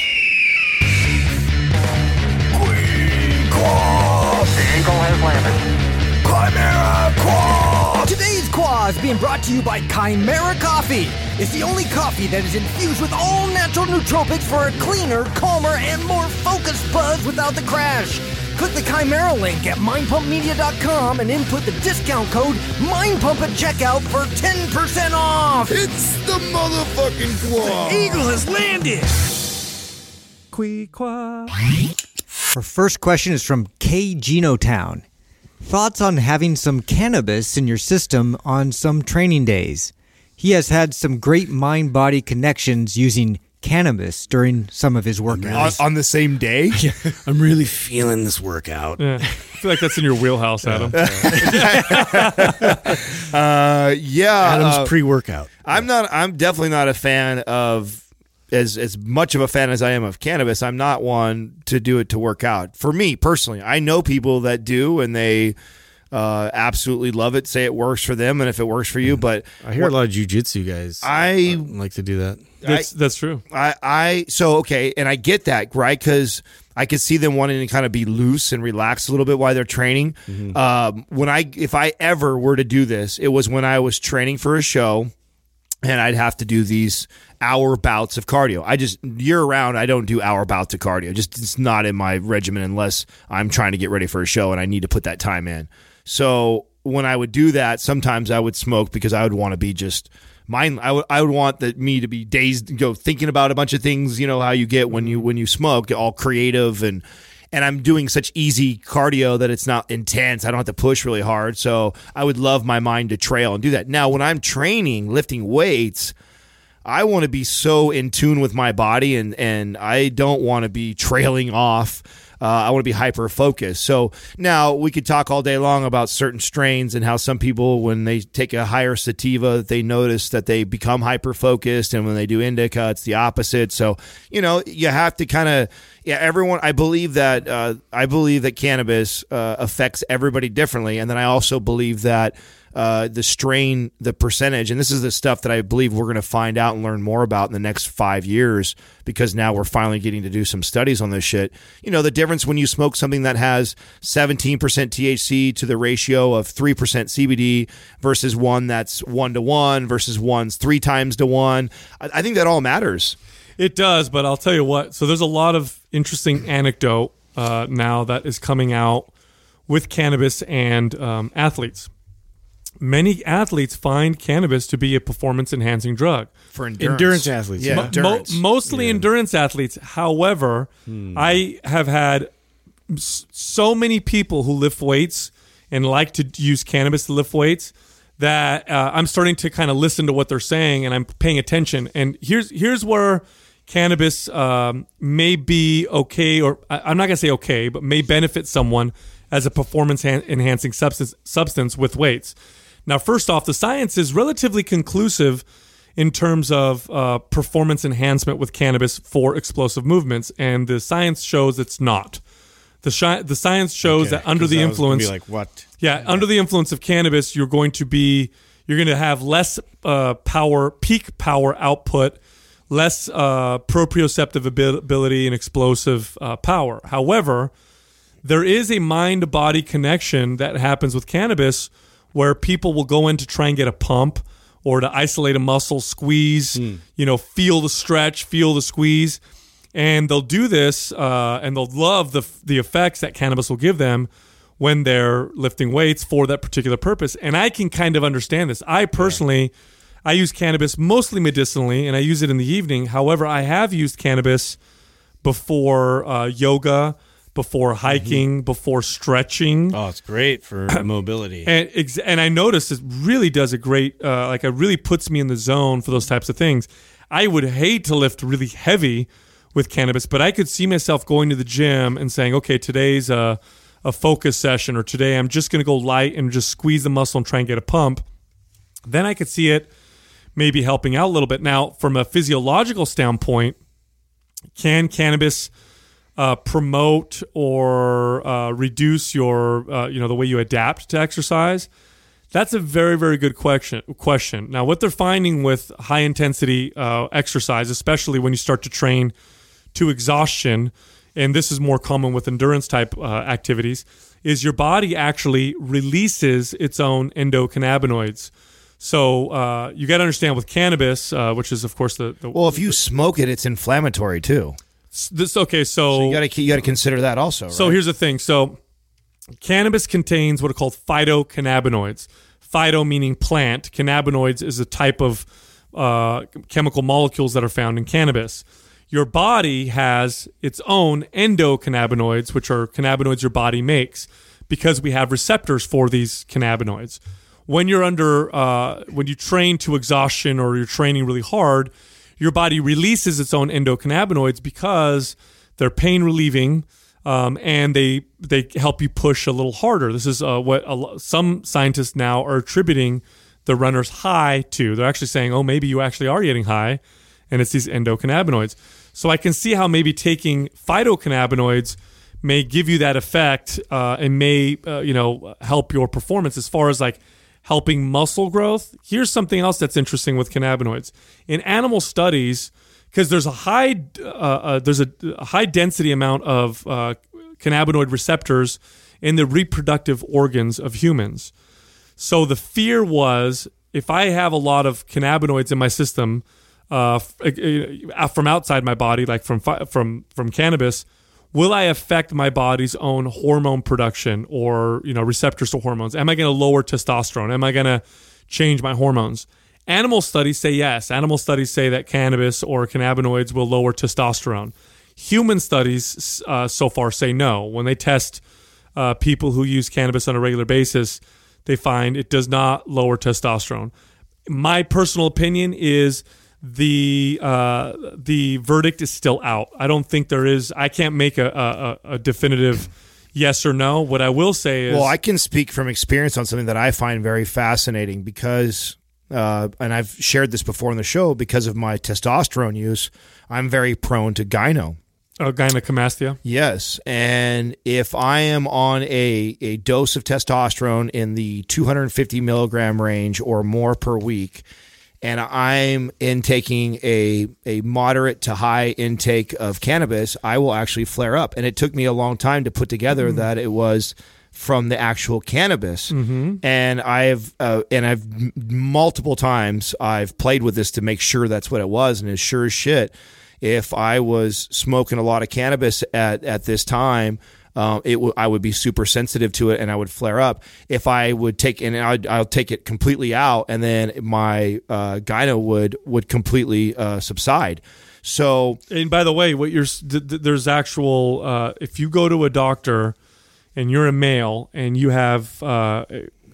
Queen, Queen, the eagle has landed. By Today's Quah is being brought to you by Kimera Koffee. It's the only coffee that is infused with all natural nootropics for a cleaner, calmer, and more focused buzz without the crash. Click the Chimera link at mindpumpmedia.com and input the discount code MindPump at checkout for 10% off. it's the motherfucking claw. Eagle has landed. Quee Qua. Our first question is from K Genotown. Thoughts on having some cannabis in your system on some training days? He has had some great mind body connections using cannabis during some of his workouts. on, on the same day. I'm really feeling this workout. Yeah. I feel like that's in your wheelhouse, Adam. Uh, yeah, Adam's uh, pre-workout. I'm not. I'm definitely not a fan of as as much of a fan as I am of cannabis. I'm not one to do it to work out. For me personally, I know people that do, and they uh, absolutely love it. Say it works for them, and if it works for you, but I hear a lot of jujitsu guys I like to do that. That's that's true. I, I so okay, and I get that right because I could see them wanting to kind of be loose and relax a little bit while they're training. Um, when I, if I ever were to do this, it was when I was training for a show, and I'd have to do these hour bouts of cardio. I just year round, I don't do hour bouts of cardio. Just it's not in my regimen unless I'm trying to get ready for a show and I need to put that time in. So when I would do that, sometimes I would smoke because I would want to be just mine. I would I would want that me to be dazed, go thinking about a bunch of things. You know how you get when you when you smoke, all creative and. And I'm doing such easy cardio that it's not intense. I don't have to push really hard. So I would love my mind to trail and do that. Now, when I'm training, lifting weights, I want to be so in tune with my body and and I don't want to be trailing off. Uh, I want to be hyper focused. So now we could talk all day long about certain strains and how some people, when they take a higher sativa, they notice that they become hyper focused, and when they do indica, it's the opposite. So you know you have to kind of yeah. Everyone, I believe that uh, I believe that cannabis uh, affects everybody differently, and then I also believe that uh, the strain, the percentage, and this is the stuff that I believe we're going to find out and learn more about in the next five years because now we're finally getting to do some studies on this shit. You know, the difference when you smoke something that has 17% THC to the ratio of 3% CBD versus one that's one to one versus one's three times to one. I, I think that all matters. It does, but I'll tell you what. So there's a lot of interesting anecdote uh, now that is coming out with cannabis and um, athletes. Many athletes find cannabis to be a performance enhancing drug. For endurance, Endurance athletes, yeah, Mo- Mo- endurance. mostly endurance athletes. However, I have had so many people who lift weights and like to use cannabis to lift weights that uh, I'm starting to kind of listen to what they're saying and I'm paying attention. And here's here's where cannabis um, may be okay, or I- I'm not gonna say okay, but may benefit someone as a performance enhancing substance substance with weights. Now, first off, the science is relatively conclusive in terms of uh, performance enhancement with cannabis for explosive movements, and the science shows it's not. The, shi- the science shows that under the influence, be like what? yeah, under the influence of cannabis, you're going to be you're going to have less uh, power, peak power output, less uh, proprioceptive ability, and explosive uh, power. However, there is a mind body connection that happens with cannabis where people will go in to try and get a pump or to isolate a muscle, squeeze, you know, feel the stretch, feel the squeeze. And they'll do this uh, and they'll love the, the effects that cannabis will give them when they're lifting weights for that particular purpose. And I can kind of understand this. I personally, I use cannabis mostly medicinally and I use it in the evening. However, I have used cannabis before uh, yoga, before hiking, before stretching. Oh, it's great for mobility. And ex- and I noticed it really does a great uh, like it really puts me in the zone for those types of things. I would hate to lift really heavy with cannabis, but I could see myself going to the gym and saying, "Okay, today's a a focus session, or today I'm just going to go light and just squeeze the muscle and try and get a pump." Then I could see it maybe helping out a little bit. Now, from a physiological standpoint, can cannabis uh, promote or uh, reduce your uh, you know the way you adapt to exercise? That's a very very good question. Question. Now, what they're finding with high intensity uh, exercise, especially when you start to train to exhaustion, and this is more common with endurance type uh, activities, is your body actually releases its own endocannabinoids. So uh, you got to understand with cannabis, uh, which is of course the, the Well, if you smoke it, it's inflammatory too. This okay. So, You got to you got to consider that also. so right? here's the thing. So cannabis contains what are called phytocannabinoids. Phyto meaning plant. Cannabinoids is a type of uh, chemical molecules that are found in cannabis. Your body has its own endocannabinoids, which are cannabinoids your body makes, because we have receptors for these cannabinoids. When you're under, uh, when you train to exhaustion or you're training really hard, your body releases its own endocannabinoids because they're pain relieving um, and they they help you push a little harder. This is uh, what a, some scientists now are attributing the runner's high to. They're actually saying, "Oh, maybe you actually are getting high," and it's these endocannabinoids. So I can see how maybe taking phytocannabinoids may give you that effect uh, and may uh, you know help your performance as far as like helping muscle growth. Here's something else that's interesting with cannabinoids in animal studies because there's a high uh, uh, there's a, a high density amount of uh, cannabinoid receptors in the reproductive organs of humans. So the fear was if I have a lot of cannabinoids in my system uh, f- uh, from outside my body, like from from from cannabis, will I affect my body's own hormone production or you know receptors to hormones? Am I going to lower testosterone? Am I going to change my hormones? Animal studies say yes. Animal studies say that cannabis or cannabinoids will lower testosterone. Human studies uh, so far say no. When they test uh, people who use cannabis on a regular basis, they find it does not lower testosterone. My personal opinion is the uh, the verdict is still out. I don't think there is. I can't make a, a, a definitive yes or no. What I will say is, Well, I can speak from experience on something that I find very fascinating because, uh, and I've shared this before on the show, because of my testosterone use, I'm very prone to gyno. uh, gynecomastia. Yes, and if I am on a, a dose of testosterone in the 250 milligram range or more per week, and I'm intaking a a moderate to high intake of cannabis, I will actually flare up. And it took me a long time to put together that it was from the actual cannabis. And I've uh, and I've m- multiple times I've played with this to make sure that's what it was. And as sure as shit, if I was smoking a lot of cannabis at at this time. Um, it w- I would be super sensitive to it and I would flare up. If I would take and I'd, I'll take it completely out, and then my uh, gyno would would completely uh, subside. So And by the way, what you're th- th- there's actual uh, if you go to a doctor and you're a male and you have uh,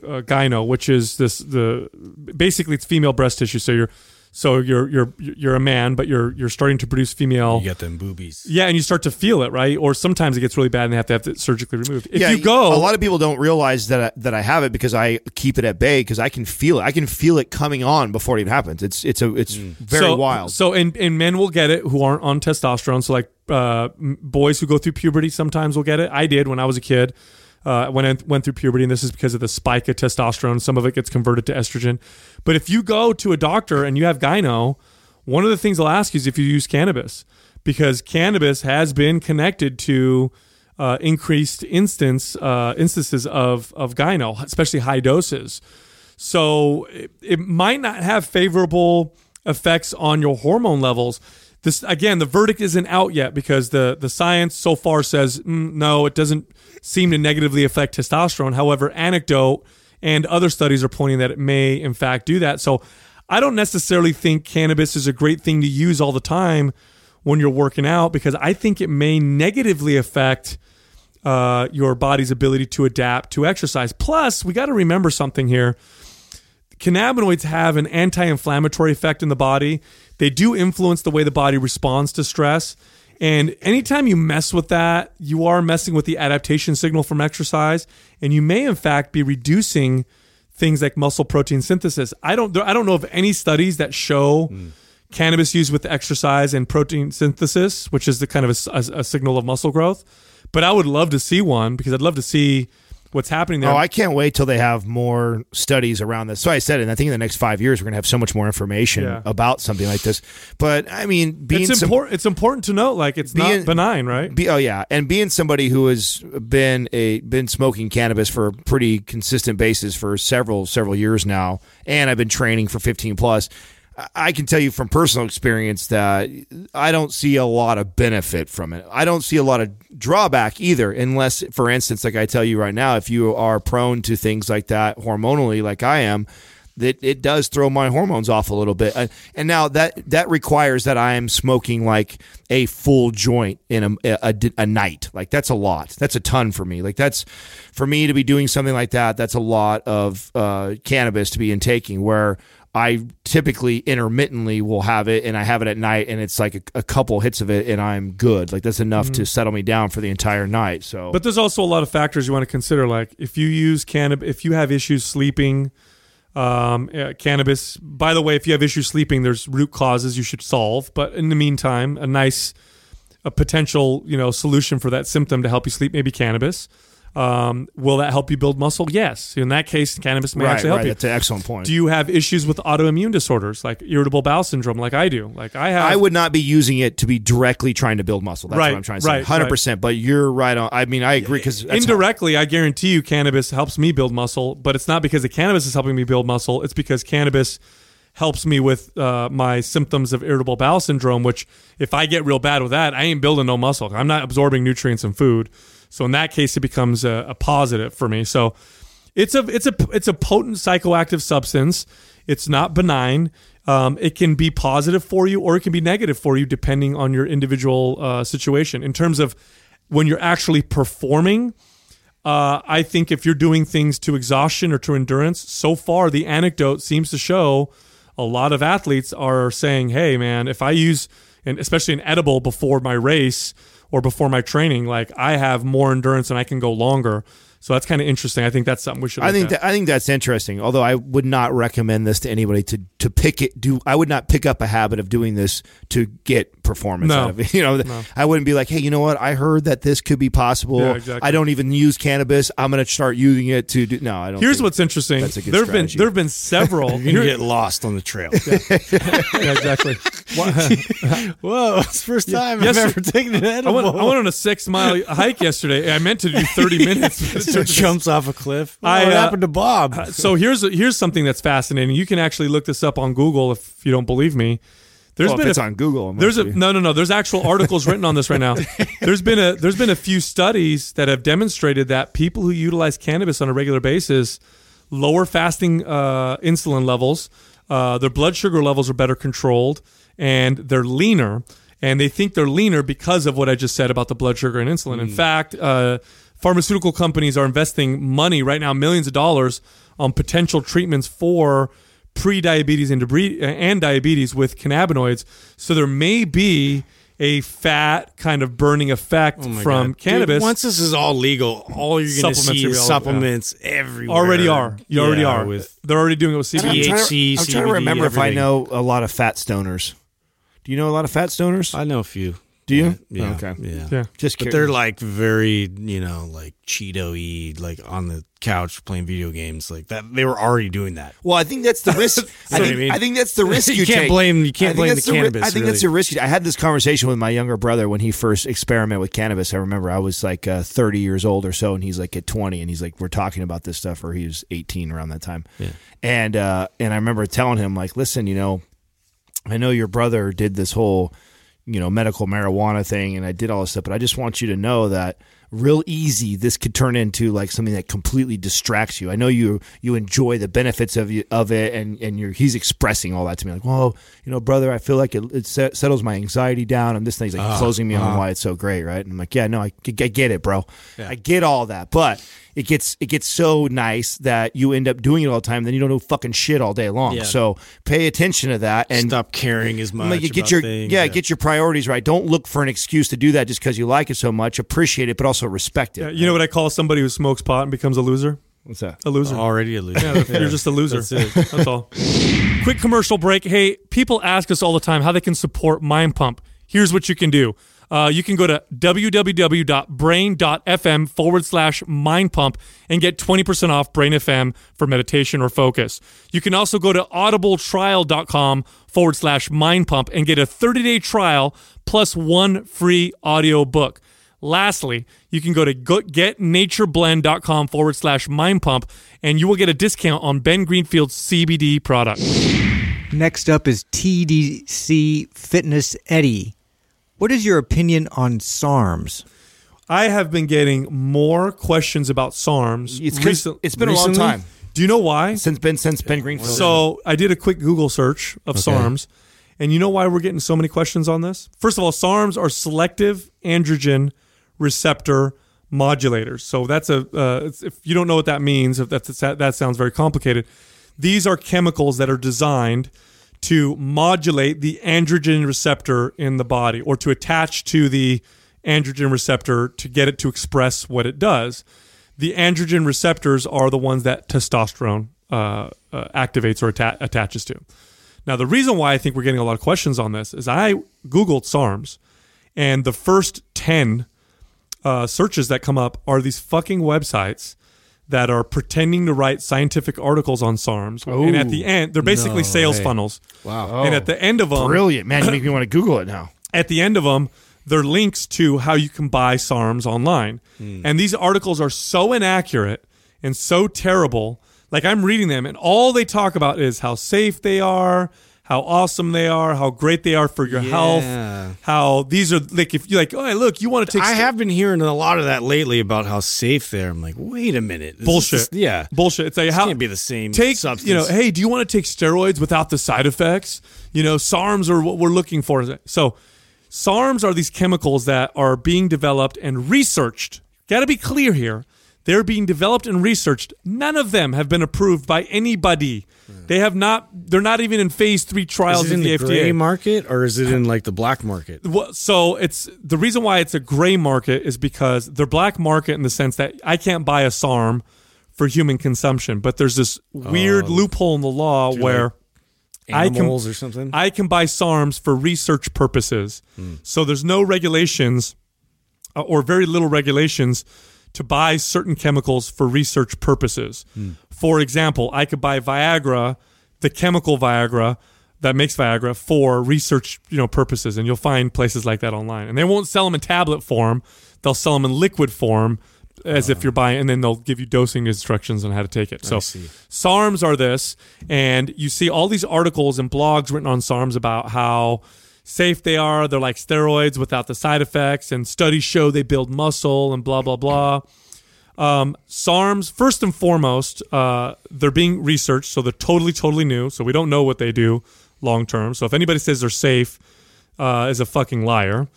a gyno, which is this the basically it's female breast tissue. So you're so you're you're you're a man, but you're you're starting to produce female. You get them boobies. Yeah, and you start to feel it, right? Or sometimes it gets really bad and they have to have it surgically removed. If yeah, you go, a lot of people don't realize that I, that I have it because I keep it at bay because I can feel it. I can feel it coming on before it even happens. It's it's a it's very so, wild. So, and, and men will get it who aren't on testosterone. So, like uh, boys who go through puberty sometimes will get it. I did when I was a kid. Uh, when I went through puberty, and this is because of the spike of testosterone. Some of it gets converted to estrogen. But if you go to a doctor and you have gyno, one of the things they'll ask you is if you use cannabis, because cannabis has been connected to uh, increased instance uh, instances of of gyno, especially high doses. So it, it might not have favorable effects on your hormone levels. This again, the verdict isn't out yet because the the science so far says mm, no, it doesn't seem to negatively affect testosterone. However, anecdote and other studies are pointing that it may in fact do that. So I don't necessarily think cannabis is a great thing to use all the time when you're working out because I think it may negatively affect uh, your body's ability to adapt to exercise. Plus, we got to remember something here. Cannabinoids have an anti inflammatory effect in the body. They do influence the way the body responds to stress. And anytime you mess with that, you are messing with the adaptation signal from exercise. And you may, in fact, be reducing things like muscle protein synthesis. I don't, I don't know of any studies that show cannabis used with exercise and protein synthesis, which is the kind of a, a- a signal of muscle growth. But I would love to see one because I'd love to see what's happening there. Oh, I can't wait till they have more studies around this. So I said, and I think in the next five years we're going to have so much more information Yeah. about something like this. But I mean, being it's important. It's important to note, like it's Being- not benign, right? Be, oh yeah, and being somebody who has been a been smoking cannabis for a pretty consistent basis for several several years now, and I've been training for fifteen plus. I- can tell you from personal experience that I don't see a lot of benefit from it. I don't see a lot of drawback either, unless, for instance, like I tell you right now, if you are prone to things like that hormonally, like I am, that it does throw my hormones off a little bit. Uh, And now that that requires that I am smoking like a full joint in a, a, a night. Like that's a lot. That's a ton for me. Like that's for me to be doing something like that. That's a lot of uh, cannabis to be intaking. Where I typically intermittently will have it, and I have it at night, and it's like a, a couple hits of it, and I'm good. Like that's enough to settle me down for the entire night. So, But there's also a lot of factors you want to consider. Like if you use cannabis, if you have issues sleeping, um, uh, cannabis. By the way, if you have issues sleeping, there's root causes you should solve. But in the meantime, a nice a potential you know solution for that symptom to help you sleep, maybe cannabis. Um, will that help you build muscle? Yes. In that case, cannabis may right, actually help right. you. That's an excellent point. Do you have issues with autoimmune disorders like irritable bowel syndrome, like I do? Like I have. I would not be using it to be directly trying to build muscle. That's Right, what I'm trying to say. right, Hundred percent. But you're right on. I mean, I agree because indirectly, I guarantee you, cannabis helps me build muscle, but it's not because the cannabis is helping me build muscle. It's because cannabis helps me with uh, my symptoms of irritable bowel syndrome. Which, if I get real bad with that, I ain't building no muscle. I'm not absorbing nutrients and food. So in that case, it becomes a, a positive for me. So it's a it's a it's a potent psychoactive substance. It's not benign. Um, it can be positive for you or it can be negative for you depending on your individual uh, situation. In terms of when you're actually performing, uh, I think if you're doing things to exhaustion or to endurance, so far the anecdote seems to show a lot of athletes are saying, "Hey, man, if I use and especially an edible before my race or before my training, like I have more endurance and I can go longer." So that's kind of interesting. I think that's something we should. I think at. that, I think that's interesting. Although I would not recommend this to anybody to to pick it. Do I would not pick up a habit of doing this to get performance No. out of it. You know, I wouldn't be like, hey, you know what? I heard that this could be possible. Yeah, exactly. I don't even use cannabis. I'm going to start using it to do. No, I don't. Here's think- what's interesting. that's a good there have been there have been several. You're get lost on the trail. yeah, exactly. Whoa, it's the first time Yes, I've sir. ever taken an I went, I went on a six mile hike yesterday. I meant to do 30 minutes. but so jumps off a cliff. I, what uh, happened to Bob? so here's here's something that's fascinating. You can actually look this up on Google if you don't believe me. There's Well, if been it's a, on Google. it there's a be. no no no. There's actual articles written on this right now. There's been a there's been a few studies that have demonstrated that people who utilize cannabis on a regular basis lower fasting uh, insulin levels, uh, their blood sugar levels are better controlled, and they're leaner. And they think they're leaner because of what I just said about the blood sugar and insulin. In fact, uh, pharmaceutical companies are investing money right now, millions of dollars, on potential treatments for pre-diabetes and, debre- and diabetes with cannabinoids. So there may be a fat kind of burning effect Oh from God. Dude, cannabis. once this is all legal, all you're going to Supplements see are is real, supplements everywhere. already are. You already are. with They're already doing it with I'm trying, to, I'm trying to CBD, remember if I know a lot of fat stoners. Do you know a lot of fat stoners? I know a few. Do you? Yeah. Okay. Yeah. Yeah. Just But they're like very, you know, like Cheeto-y, like on the couch playing video games, like that. They were already doing that. Well, I think that's the risk. I, what I think, mean. I think that's the risk you, You can't take. blame- you can't I think blame that's the ri- cannabis, I think that's really. a risk. I had this conversation with my younger brother when he first experimented with cannabis. I remember I was like uh, 30 years old or so, and he's like at 20, and he's like, we're talking about this stuff, or he was 18 around that time. Yeah. And uh, and I remember telling him like, listen, you know, I know your brother did this whole, you know, medical marijuana thing, and I did all this stuff, but I just want you to know that real easy this could turn into like something that completely distracts you. I know you you enjoy the benefits of you, of it, and and you're he's expressing all that to me like, well, you know, brother, I feel like it, it set- settles my anxiety down, and this thing's like ah, closing me on uh-huh. why it's so great, right? And I'm like, yeah, no, I, I get it, bro, I get all that, but. It gets it gets so nice that you end up doing it all the time. Then you don't know fucking shit all day long. Yeah. So pay attention to that and Stop caring as much. like, get about your things. yeah, get your priorities right. Don't look for an excuse to do that just because you like it so much. Appreciate it, but also respect it. Yeah, you know what I call somebody who smokes pot and becomes a loser? What's that? A loser. already a loser. Yeah, you're just a loser. That's it. That's all. Quick commercial break. Hey, people ask us all the time how they can support Mind Pump. Here's what you can do. Uh, you can go to www.brain.fm forward slash mind pump and get 20% off Brain FM for meditation or focus. You can also go to audibletrial.com forward slash mind pump and get a 30 day trial plus one free audio book. Lastly, you can go to getnatureblend.com forward slash mind pump and you will get a discount on Ben Greenfield's CBD product. Next up is TDC Fitness Eddie. What is your opinion on SARMs? I have been getting more questions about SARMs. It's 'cause recent- it's been a long time Do you know why? since Ben since Ben Greenfield. So I did a quick Google search of SARMs, and you know why we're getting so many questions on this? First of all, SARMs are selective androgen receptor modulators. So that's a uh, if you don't know what that means, if that's that sounds very complicated. These are chemicals that are designed to modulate the androgen receptor in the body or to attach to the androgen receptor to get it to express what it does. The androgen receptors are the ones that testosterone uh, uh, activates or atta- attaches to. Now, the reason why I think we're getting a lot of questions on this is I Googled SARMs and the first ten uh, searches that come up are these fucking websites that are pretending to write scientific articles on SARMs, and at the end, they're basically no sales way. funnels. Wow. And at the oh. end of them, Brilliant, man! You make me want to Google it now. at the end of them, they're links to how you can buy SARMs online. Hmm. And these articles are so inaccurate and so terrible. Like I'm reading them, and all they talk about is how safe they are, how awesome they are, how great they are for your Yeah. health, how these are like if you like, oh look, you want to take I st- have been hearing a lot of that lately about how safe they're. I'm like, wait a minute, This bullshit. just- yeah, bullshit. It's like how can't be the same Take substance. you know, hey, do you want to take steroids without the side effects? You know, SARMs are what we're looking for. So, SARMs are these chemicals that are being developed and researched. Got to be clear here. They're being developed and researched. None of them have been approved by anybody. They have not. They're not even in phase three trials is it in the the, gray FDA. market or is it in like the black market? Well, so it's the reason why it's a gray market is because they're black market in the sense that I can't buy a SARM for human consumption, but there's this weird loophole in the law where I can- or something? I can buy SARMs for research purposes. So there's no regulations uh, or very little regulations to buy certain chemicals for research purposes. Hmm. For example, I could buy Viagra, the chemical Viagra that makes Viagra for research, you know, purposes and you'll find places like that online. And they won't sell them in tablet form. They'll sell them in liquid form as if ah. you're buying and then they'll give you dosing instructions on how to take it. So see. SARMs are this, and you see all these articles and blogs written on SARMs about how safe they are. They're like steroids without the side effects, and studies show they build muscle and blah blah blah. Um, SARMs, first and foremost, uh, they're being researched, so they're totally totally new. So we don't know what they do long term. So if anybody says they're safe, uh, is a fucking liar.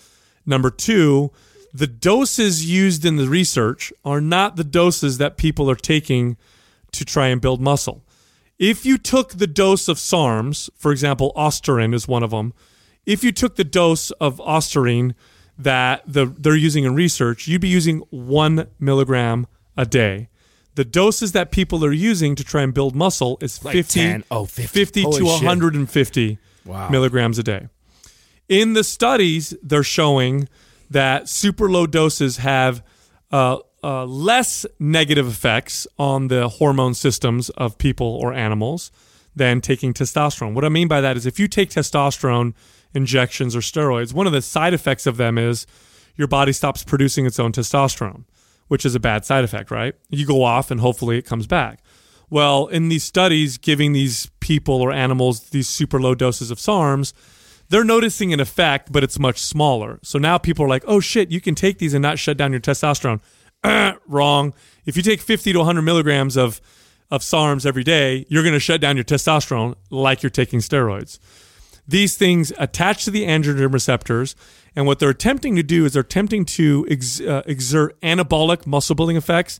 Number two, the doses used in the research are not the doses that people are taking to try and build muscle. If you took the dose of SARMs, for example, Ostarine is one of them. If you took the dose of Ostarine that the, they're using in research, you'd be using one milligram a day. The doses that people are using to try and build muscle is 50, 10. Oh, 50. 50 to shit. 150 milligrams a day. In the studies, they're showing that super low doses have uh, uh, less negative effects on the hormone systems of people or animals than taking testosterone. What I mean by that is if you take testosterone injections or steroids, one of the side effects of them is your body stops producing its own testosterone, which is a bad side effect, right? You go off and hopefully it comes back. Well, in these studies, giving these people or animals these super low doses of SARMs, they're noticing an effect, but it's much smaller. So now people are like, oh shit, you can take these and not shut down your testosterone. Wrong. If you take 50 to 100 milligrams of, of SARMs every day, you're going to shut down your testosterone like you're taking steroids. These things attach to the androgen receptors, and what they're attempting to do is they're attempting to ex- uh, exert anabolic muscle building effects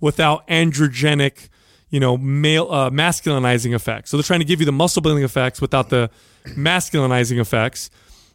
without androgenic, you know, male uh, masculinizing effects. So they're trying to give you the muscle building effects without the masculinizing effects,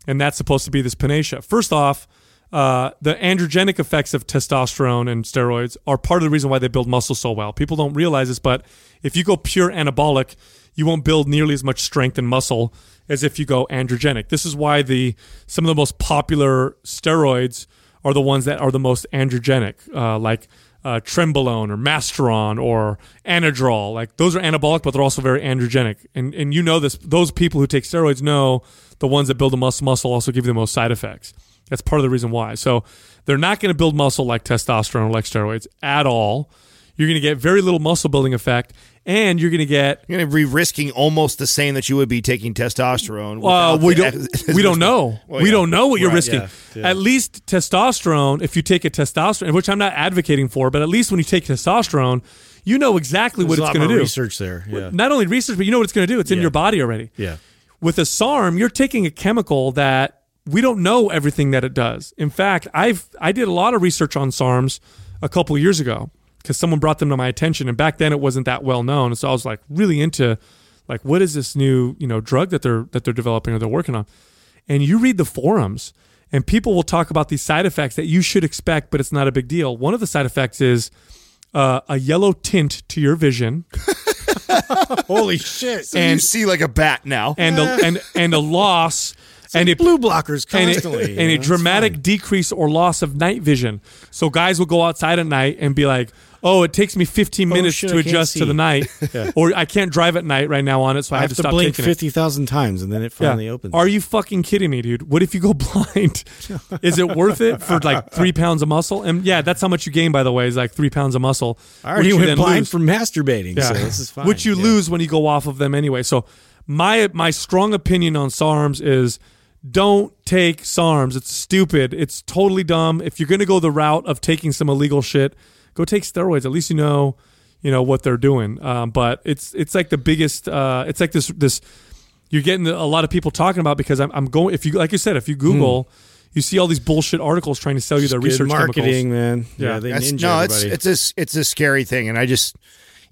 and that's supposed to be this panacea. First off, uh, the androgenic effects of testosterone and steroids are part of the reason why they build muscle so well. People don't realize this, but if you go pure anabolic, you won't build nearly as much strength and muscle as if you go androgenic. This is why the some of the most popular steroids are the ones that are the most androgenic, uh, like uh, Trenbolone or Masteron or Anadrol. Like those are anabolic, but they're also very androgenic. And and you know this. Those people who take steroids know the ones that build the muscle muscle also give you the most side effects. That's part of the reason why. So they're not going to build muscle like testosterone or like steroids at all. You're going to get very little muscle building effect, and you're going to get You're going to be risking almost the same that you would be taking testosterone. well, we don't. we don't know. Well, we don't know what you're Right, risking. yeah, yeah. At least testosterone. If you take a testosterone, which I'm not advocating for, but at least when you take testosterone, you know exactly There's what it's going to do. research there. Yeah. Not only research, but you know what it's going to do. It's in your body already. Yeah. With a SARM, you're taking a chemical that we don't know everything that it does. In fact, I've I did a lot of research on SARMs a couple years ago because someone brought them to my attention, and back then it wasn't that well known. So I was like really into like what is this new you know drug that they're that they're developing or they're working on. And you read the forums, and people will talk about these side effects that you should expect, but it's not a big deal. One of the side effects is uh, a yellow tint to your vision. Holy shit. So you see like a bat now. and a, and and a loss and a blue blockers and, a, and a dramatic fine. decrease or loss of night vision. So guys will go outside at night and be like, "Oh, it takes me 15 minutes shit, to adjust to the night, or I can't drive at night right now on it, so I, I have, have to to stop blink fifty thousand times and then it finally opens. Are you fucking kidding me, dude? What if you go blind? is it worth it for like three pounds of muscle? And yeah, that's how much you gain, by the way, is like three pounds of muscle. I already which you went blind lose. from masturbating, Yeah. so this is fine. Which you Yeah. lose when you go off of them anyway. So my my strong opinion on SARMs is don't take SARMs. It's stupid. It's totally dumb. If you're gonna go the route of taking some illegal shit, go take steroids. At least you know, you know what they're doing. Um, but it's it's like the biggest. Uh, it's like this this. You're getting a lot of people talking about because I'm, I'm going. If you like you said, if you Google. You see all these bullshit articles trying to sell you their Hmm. Good research marketing, chemicals. man. Yeah. Yeah, they That's, ninja no, it's everybody. it's a s- it's a scary thing, and I just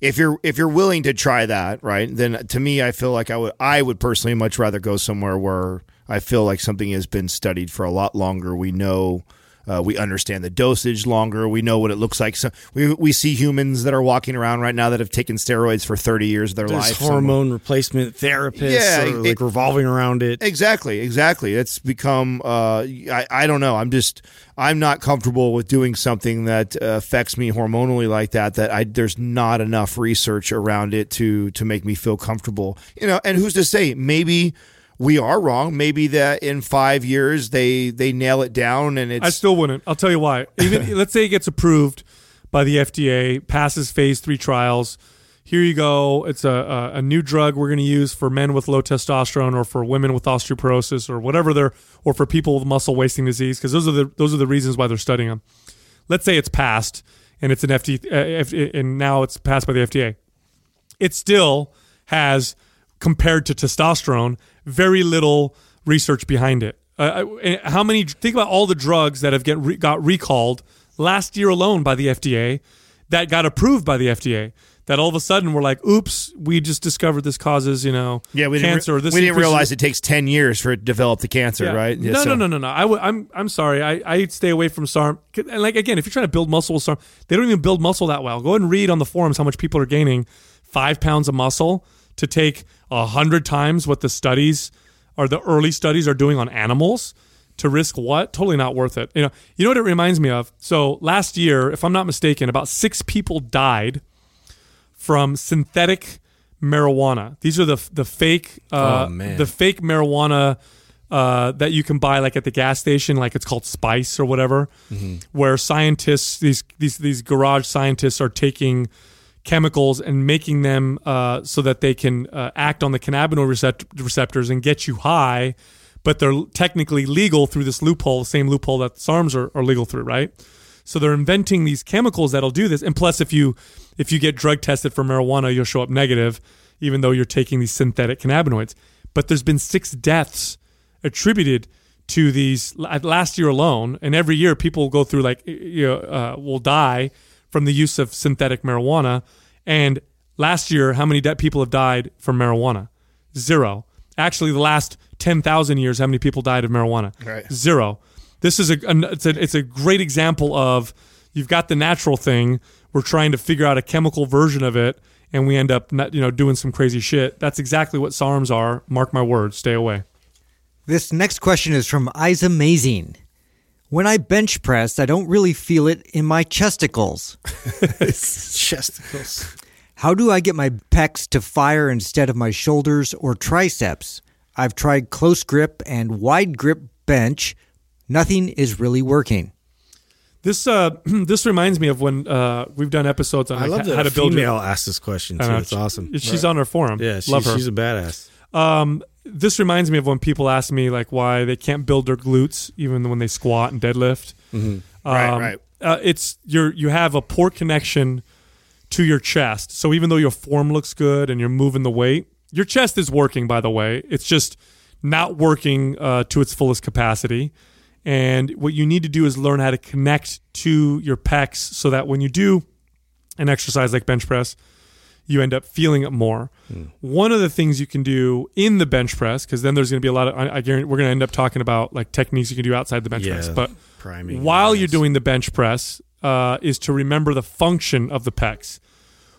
if you're if you're willing to try that, right? Then to me, I feel like I would I would personally much rather go somewhere where I feel like something has been studied for a lot longer. We know. Uh, we understand the dosage longer. We know what it looks like. So we, we see humans that are walking around right now that have taken steroids for 30 years of their There's life. hormone replacement therapists, Yeah, it- like revolving around it. Exactly, exactly. It's become. Uh, I I don't know. I'm just I'm not comfortable with doing something that uh, affects me hormonally like that. That I there's not enough research around it to to make me feel comfortable. You know, and who's to say? Maybe we are wrong. Maybe that in five years they they nail it down and it's I still wouldn't. I'll tell you why. Even let's say it gets approved by the FDA, passes phase three trials. Here you go. It's a, a, a new drug we're going to use for men with low testosterone, or for women with osteoporosis, or whatever they're, or for people with muscle wasting disease, because those are the those are the reasons why they're studying them. Let's say it's passed and it's an FDA, uh, F- and now it's passed by the FDA. It still has, compared to testosterone, very little research behind it. Uh, uh, how many? Think about all the drugs that have get re, got recalled last year alone by the FDA, that got approved by the FDA. That all of a sudden we're like, oops, we just discovered this causes you know yeah we didn't, re- this we didn't realize it takes ten years for it to develop the cancer, yeah. right? Yeah, no, so- no, no, no, no. I w- I'm I'm sorry. I I stay away from SARM. And like again, if you're trying to build muscle with SARM, they don't even build muscle that well. Go ahead and read on the forums how much people are gaining five pounds of muscle to take a hundred times what the studies or the early studies are doing on animals to risk what? Totally not worth it. You know. You know what it reminds me of? So last year, if I'm not mistaken, about six people died from synthetic marijuana. These are the the fake uh, Oh, the fake marijuana uh, that you can buy like at the gas station, like it's called Spice or whatever, where scientists these these these garage scientists are taking chemicals and making them uh, so that they can uh, act on the cannabinoid recept- receptors and get you high, but they're technically legal through this loophole, the same loophole that SARMs are, are legal through, right? So they're inventing these chemicals that'll do this. And plus, if you if you get drug tested for marijuana, you'll show up negative, even though you're taking these synthetic cannabinoids. But there's been six deaths attributed to these last year alone, and every year people go through like you know uh, will die from the use of synthetic marijuana. And last year, how many de- people have died from marijuana? Zero. Actually, the last ten thousand years, how many people died of marijuana? Right. Zero. This is a, an- it's a it's a great example of you've got the natural thing. We're trying to figure out a chemical version of it, and we end up not, you know doing some crazy shit. That's exactly what SARMs are. Mark my words. Stay away. This next question is from Isa Mazing. When I bench press, I don't really feel it in my chesticles. Chesticles. How do I get my pecs to fire instead of my shoulders or triceps? I've tried close grip and wide grip bench. Nothing is really working. This uh this reminds me of when uh we've done episodes on I like, love how that how a to build your- female asked this question too. know, It's awesome. She's on our forum. Yeah, she, love her. she's a badass. Um, this reminds me of when people ask me like why they can't build their glutes even when they squat and deadlift. Um, Right, right. Uh, it's you're you have a poor connection to your chest. So even though your form looks good and you're moving the weight, your chest is working. By the way, it's just not working uh, to its fullest capacity. And what you need to do is learn how to connect to your pecs so that when you do an exercise like bench press, you end up feeling it more. One of the things you can do in the bench press, because then there's going to be a lot of, I, I guarantee we're going to end up talking about like techniques you can do outside the bench Yeah, press. But priming, while you're doing the bench press, uh, is to remember the function of the pecs,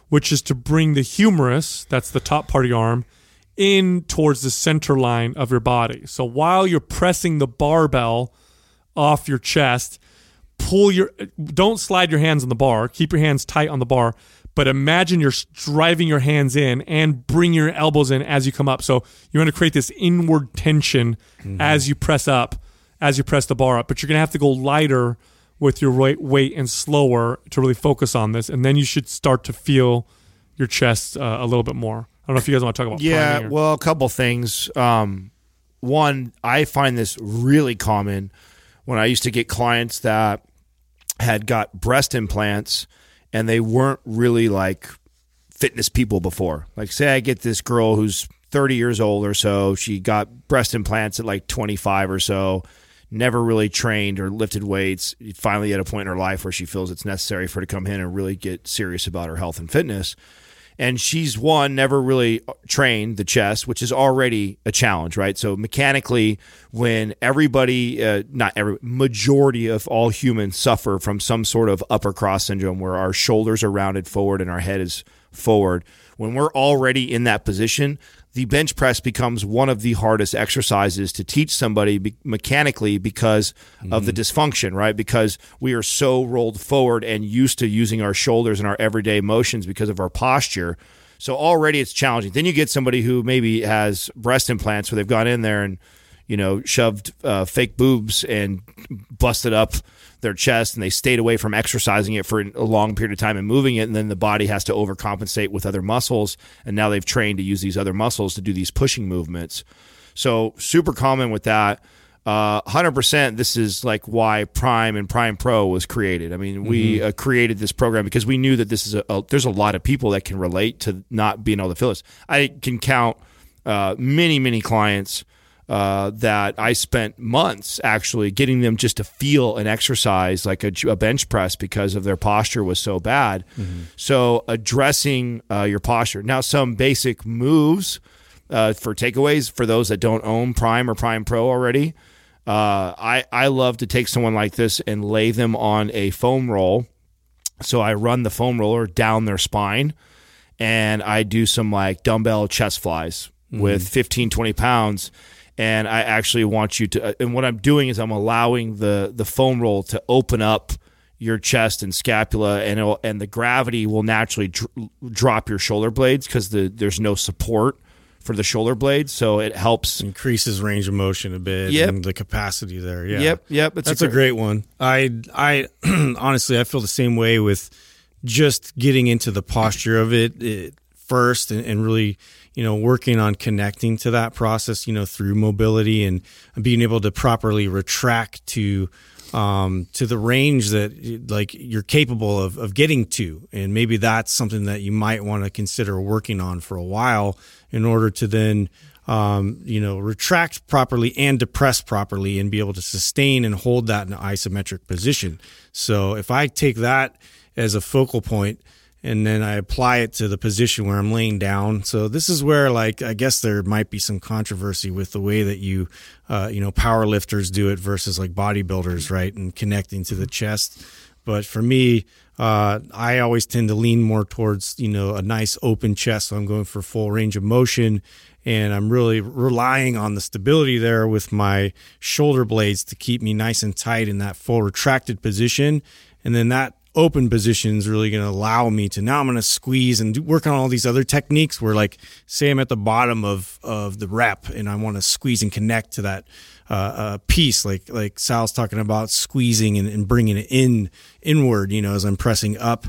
which is to bring the humerus, that's the top part of your arm, in towards the center line of your body. So while you're pressing the barbell off your chest, pull your don't slide your hands on the bar. Keep your hands tight on the bar, but imagine you're driving your hands in and bring your elbows in as you come up. So you want to create this inward tension as you press up, as you press the bar up. But you're going to have to go lighter with your weight, weight and slower to really focus on this, and then you should start to feel your chest uh, a little bit more. I don't know if you guys want to talk about Yeah, or- well, a couple things. Um, one, I find this really common when I used to get clients that had got breast implants and they weren't really like fitness people before. Like, say, I get this girl who's 30 years old or so, she got breast implants at like 25 or so, never really trained or lifted weights, finally at a point in her life where she feels it's necessary for her to come in and really get serious about her health and fitness and she's one never really trained the chest which is already a challenge right? So mechanically when everybody uh, not every majority of all humans suffer from some sort of upper cross syndrome where our shoulders are rounded forward and our head is forward when we're already in that position the bench press becomes one of the hardest exercises to teach somebody be- mechanically because of the mm-hmm. dysfunction, right? Because we are so rolled forward and used to using our shoulders in our everyday motions because of our posture. So already it's challenging. Then you get somebody who maybe has breast implants where they've gone in there and you know shoved uh, fake boobs and busted up their chest and they stayed away from exercising it for a long period of time and moving it and then the body has to overcompensate with other muscles and now they've trained to use these other muscles to do these pushing movements. So super common with that. Uh, 100% this is like why prime and prime pro was created. I mean we uh, created this program because we knew that this is a, a there's a lot of people that can relate to not being able to feel this. I can count uh, many many clients uh, that I spent months actually getting them just to feel an exercise like a, a bench press because of their posture was so bad. So addressing uh, your posture. Now, some basic moves uh, for takeaways for those that don't own Prime or Prime Pro already. Uh, I I love to take someone like this and lay them on a foam roll. So I run the foam roller down their spine and I do some like dumbbell chest flies with 15, 20 pounds. And I actually want you to, uh, and what I'm doing is I'm allowing the, the foam roll to open up your chest and scapula and it'll, and the gravity will naturally dr- drop your shoulder blades because the, there's no support for the shoulder blades. So it helps. increases range of motion a bit Yep. and the capacity there. Yeah. Yep. Yep. It's That's a great one. I I honestly I feel the same way with just getting into the posture of it, it first and, and really you know working on connecting to that process you know through mobility and being able to properly retract to um, to the range that like you're capable of, of getting to. And maybe that's something that you might want to consider working on for a while in order to then um, you know retract properly and depress properly and be able to sustain and hold that in an isometric position. So if i take that as a focal point and then I apply it to the position where I'm laying down. So this is where, like, I guess there might be some controversy with the way that you, uh, you know, power lifters do it versus like bodybuilders, right? And connecting to the chest. But for me, uh, I always tend to lean more towards, you know, a nice open chest. So I'm going for full range of motion and I'm really relying on the stability there with my shoulder blades to keep me nice and tight in that full retracted position. And then that open position is really going to allow me to now I'm going to squeeze and do, work on all these other techniques where like say I'm at the bottom of of the rep and I want to squeeze and connect to that uh, uh, piece like like Sal's talking about squeezing and, and bringing it in inward you know as I'm pressing up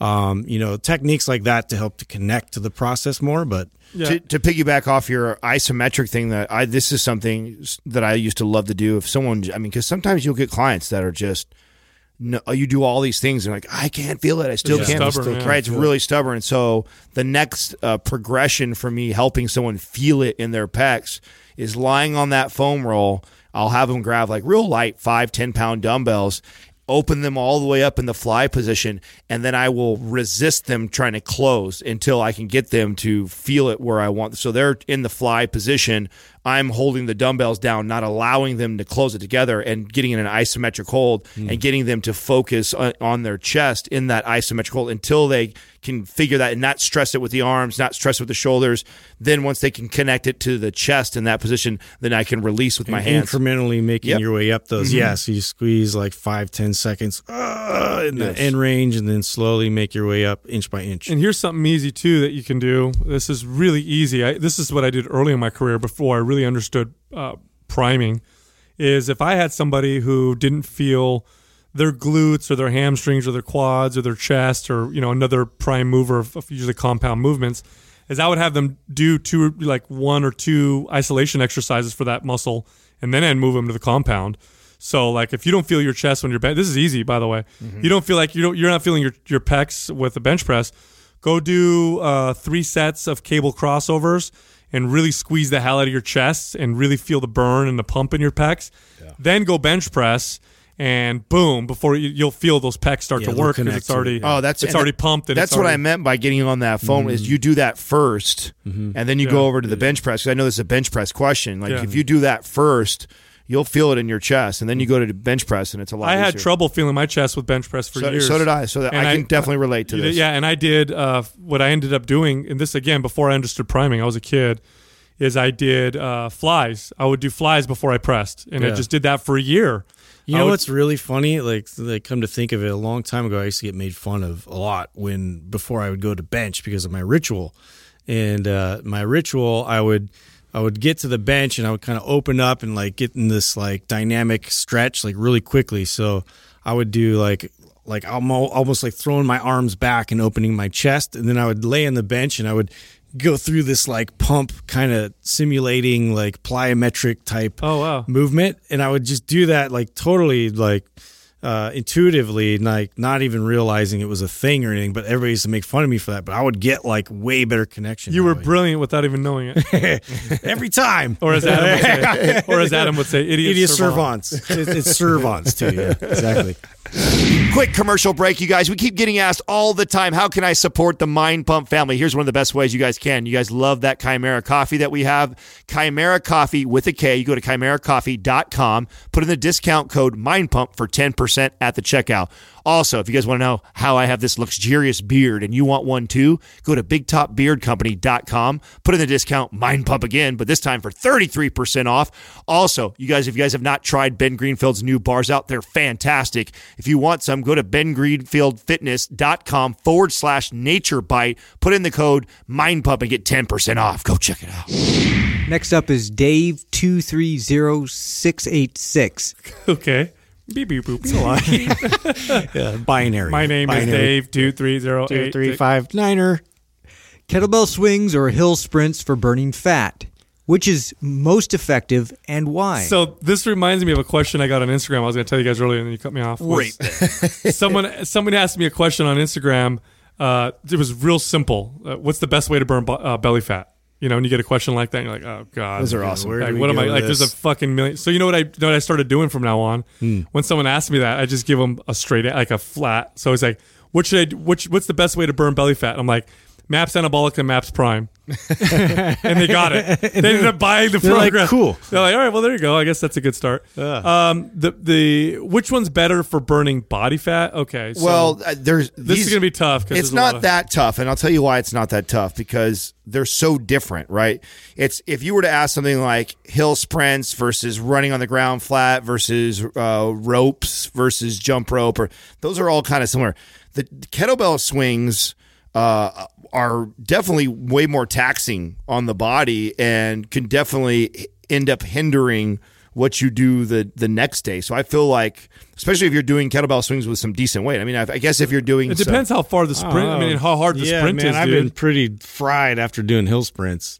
um, you know techniques like that to help to connect to the process more but To, to piggyback off your isometric thing, that I this is something that I used to love to do. If someone, I mean, because sometimes you'll get clients that are just, no, you do all these things and like I can't feel it. I still Yeah. can't. Stubborn, feel yeah. right, it's really stubborn. And so the next uh, progression for me, helping someone feel it in their pecs, is lying on that foam roll. I'll have them grab like real light five, 10 pound dumbbells, open them all the way up in the fly position, and then I will resist them trying to close until I can get them to feel it where I want. So they're in the fly position. I'm holding the dumbbells down, not allowing them to close it together and getting in an isometric hold and getting them to focus on, on their chest in that isometric hold until they can figure that and not stress it with the arms, not stress it with the shoulders. Then once they can connect it to the chest in that position, then I can release with my hands. incrementally making Yep. Mm-hmm. your way up those. Yeah, so you squeeze like five, ten seconds uh, in Yes. the end range, and then slowly make your way up inch by inch. And here's something easy too that you can do. This is really easy. I, this is what I did early in my career before I really understood uh, priming. Is if I had somebody who didn't feel their glutes or their hamstrings or their quads or their chest or you know another prime mover of, usually compound movements, is I would have them do two like one or two isolation exercises for that muscle, and then I'd move them to the compound. So like if you don't feel your chest when you're bench, this is easy by the way. You don't feel like you don't you're not feeling your your pecs with the bench press. Go do uh, three sets of cable crossovers and really squeeze the hell out of your chest and really feel the burn and the pump in your pecs. Then go bench press and boom before you, you'll feel those pecs start Yeah, to work because it's already. Oh, that's it's already that- pumped. And that's it's what I meant by getting on that phone. Is you do that 1st and then you go over to the bench press. 'cause I know this is a bench press question. Like Yeah. if you do that first, you'll feel it in your chest, and then you go to bench press, and it's a lot. I had trouble feeling my chest with bench press for So, years. so did I. So that And I can definitely relate to You this. Yeah, and I did uh, what I ended up doing, and this again before I understood priming. I was a kid. Is I did uh, flies. I would do flies before I pressed, and I just did that for a year. You I know would- what's really funny? Like, like, come to think of it, a long time ago, I used to get made fun of a lot when before I would go to bench because of my ritual. And uh, my ritual, I would, I would get to the bench and I would kind of open up and like get in this like dynamic stretch like really quickly. So I would do like, like almo- almost like throwing my arms back and opening my chest, and then I would lay on the bench and I would go through this like pump kind of simulating like plyometric type Oh wow! movement and i would just do that like totally like uh intuitively like not even realizing it was a thing or anything but everybody used to make fun of me for that but i would get like way better connection You were way. brilliant without even knowing it, every time. Or as Adam would say, or as Adam would say, idiot, idiot servant. servants. It's, it's servants too yeah exactly Quick commercial break, you guys. We keep getting asked all the time, how can I support the Mind Pump family? Here's one of the best ways you guys can. You guys love that Kimera Koffee that we have. Kimera Koffee with a K. You go to kimerakoffee.com, put in the discount code Mind Pump for 10% at the checkout. Also, if you guys want to know how I have this luxurious beard and you want one too, go to bigtopbeardcompany.com, put in the discount Mind Pump again, but this time for 33% off. Also, you guys, if you guys have not tried Ben Greenfield's new bars out, they're fantastic. If you want some, go to bengreenfieldfitness.com forward slash nature bite, put in the code Mind Pump and get 10% off. Go check it out. Next up is Dave two three zero six eight six. Okay. Beep beep boop. yeah binary My name binary. is Dave. Two three zero two eight three six. five niner Kettlebell swings or hill sprints for burning fat. Which is most effective and why? So this reminds me of a question I got on Instagram. I was going to tell you guys earlier, and then you cut me off. Was- someone someone asked me a question on Instagram. Uh, it was real simple. Uh, what's the best way to burn bu- uh, belly fat? You know, and you get a question like that, and you're like, oh god, Those are awesome. Like, what am I like? There's a fucking million. So you know what I you know what I started doing from now on? Hmm. When someone asks me that, I just give them a straight like a flat. So it's like, what should I? do- Which what's the best way to burn belly fat? I'm like. Maps Anabolic and Maps Prime, and they got it. They ended up buying the They're like, program. cool. They're like, all right, well, there you go. I guess that's a good start. Um, the the which one's better for burning body fat? Okay, so well, uh, there's this is gonna be tough because it's not that tough and i'll tell you why it's not that tough because they're so different right it's if you were to ask something like hill sprints versus running on the ground flat versus uh, ropes versus jump rope or those are all kind of similar the kettlebell swings uh, are definitely way more taxing on the body and can definitely end up hindering what you do the the next day. So I feel like, especially if you're doing kettlebell swings with some decent weight. I mean, I, I guess if you're doing, It some- depends how far the sprint. I mean, oh. how hard the yeah, sprint man, is, I've dude. been pretty fried after doing hill sprints.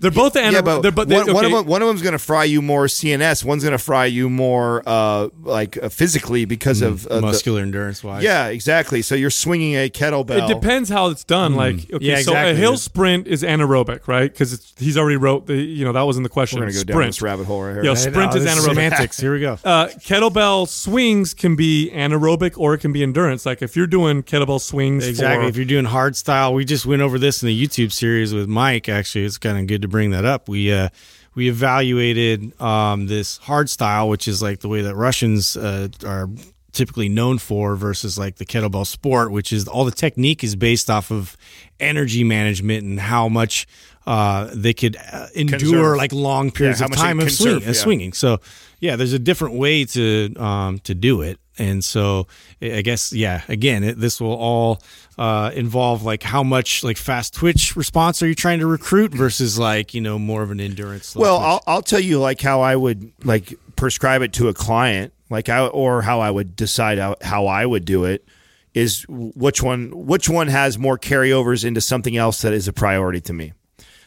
They're both anaer- yeah, but, they're, but they, one, one of them, one of them's going to fry you more CNS. One's going to fry you more uh, like uh, physically because of uh, the- muscular endurance wise. yeah, exactly. So you're swinging a kettlebell. It depends how it's done. Like, okay. Yeah, so a hill sprint is anaerobic, right? Because he's already wrote the, you know, that was in the question. We're going to go sprint. down this rabbit hole right here. Yo, I sprint is this anaerobic. semantics. Here we go. Uh, kettlebell swings can be anaerobic or it can be endurance. Like if you're doing kettlebell swings, Exactly. for- If you're doing hard style, we just went over this in the YouTube series with Mike. Actually, it's kind of good to bring that up. We uh, we evaluated um, this hard style, which is like the way that Russians uh, are typically known for versus like the kettlebell sport, which is all the technique is based off of energy management and how much uh, they could uh, endure Conserve. like long periods how of time of conserve, swing, yeah. swinging. So yeah, there's a different way to um, to do it, and so I guess yeah, again, it, this will all uh, involve like how much like fast twitch response are you trying to recruit versus like you know more of an endurance. Well, twitch. I'll, I'll tell you like how I would like prescribe it to a client, like I or how I would decide how, how I would do it is which one which one has more carryovers into something else that is a priority to me.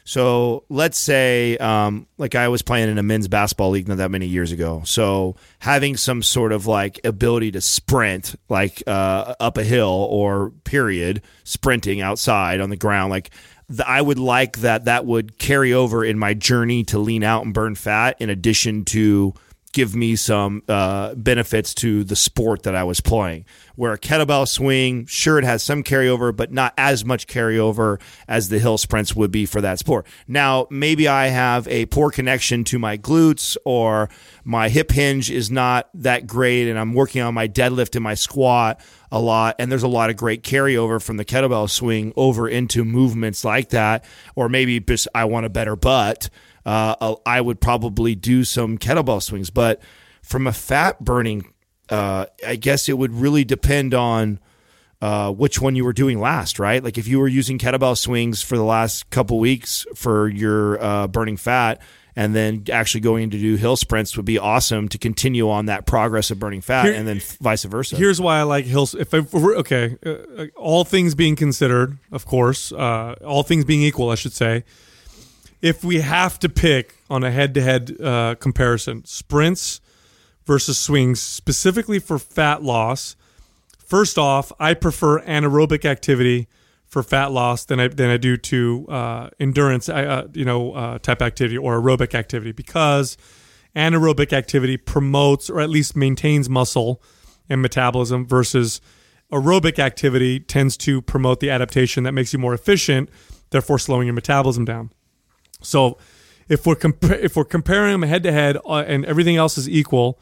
So let's say, um, like I was playing in a men's basketball league not that many years ago. So having some sort of like ability to sprint, like uh, up a hill or period, sprinting outside on the ground, like th- I would like that. That would carry over in my journey to lean out and burn fat, in addition to give me some uh, benefits to the sport that I was playing. Where a kettlebell swing, sure, it has some carryover, but not as much carryover as the hill sprints would be for that sport. Now, maybe I have a poor connection to my glutes or my hip hinge is not that great, and I'm working on my deadlift and my squat a lot, and there's a lot of great carryover from the kettlebell swing over into movements like that, or maybe just I want a better butt uh, I would probably do some kettlebell swings. But from a fat burning, uh, I guess it would really depend on uh, which one you were doing last, right? Like if you were using kettlebell swings for the last couple weeks for your uh, burning fat. And then actually going to do hill sprints would be awesome to continue on that progress of burning fat, Here- and then vice versa. Here's why I like hills. If, I, if okay, uh, all things being considered, of course, uh, all things being equal, I should say. If we have to pick on a head-to-head uh, comparison, sprints versus swings, specifically for fat loss. First off, I prefer anaerobic activity for fat loss than I than I do to uh, endurance, uh, you know, uh, type activity or aerobic activity because anaerobic activity promotes or at least maintains muscle and metabolism versus aerobic activity tends to promote the adaptation that makes you more efficient, therefore slowing your metabolism down. So if we're compa- if we're comparing them head to head uh, and everything else is equal,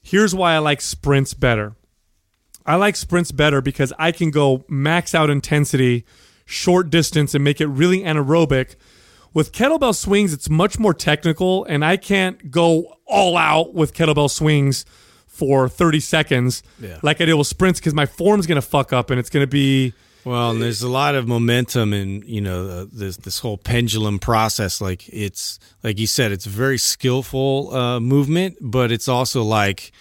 here's why I like sprints better. I like sprints better because I can go max out intensity, short distance, and make it really anaerobic. With kettlebell swings, it's much more technical, and I can't go all out with kettlebell swings for 30 seconds like I did with sprints because my form's going to fuck up and it's going to be. Well, and there's a lot of momentum in you know uh, this this whole pendulum process. Like it's like you said, it's a very skillful uh, movement, but it's also like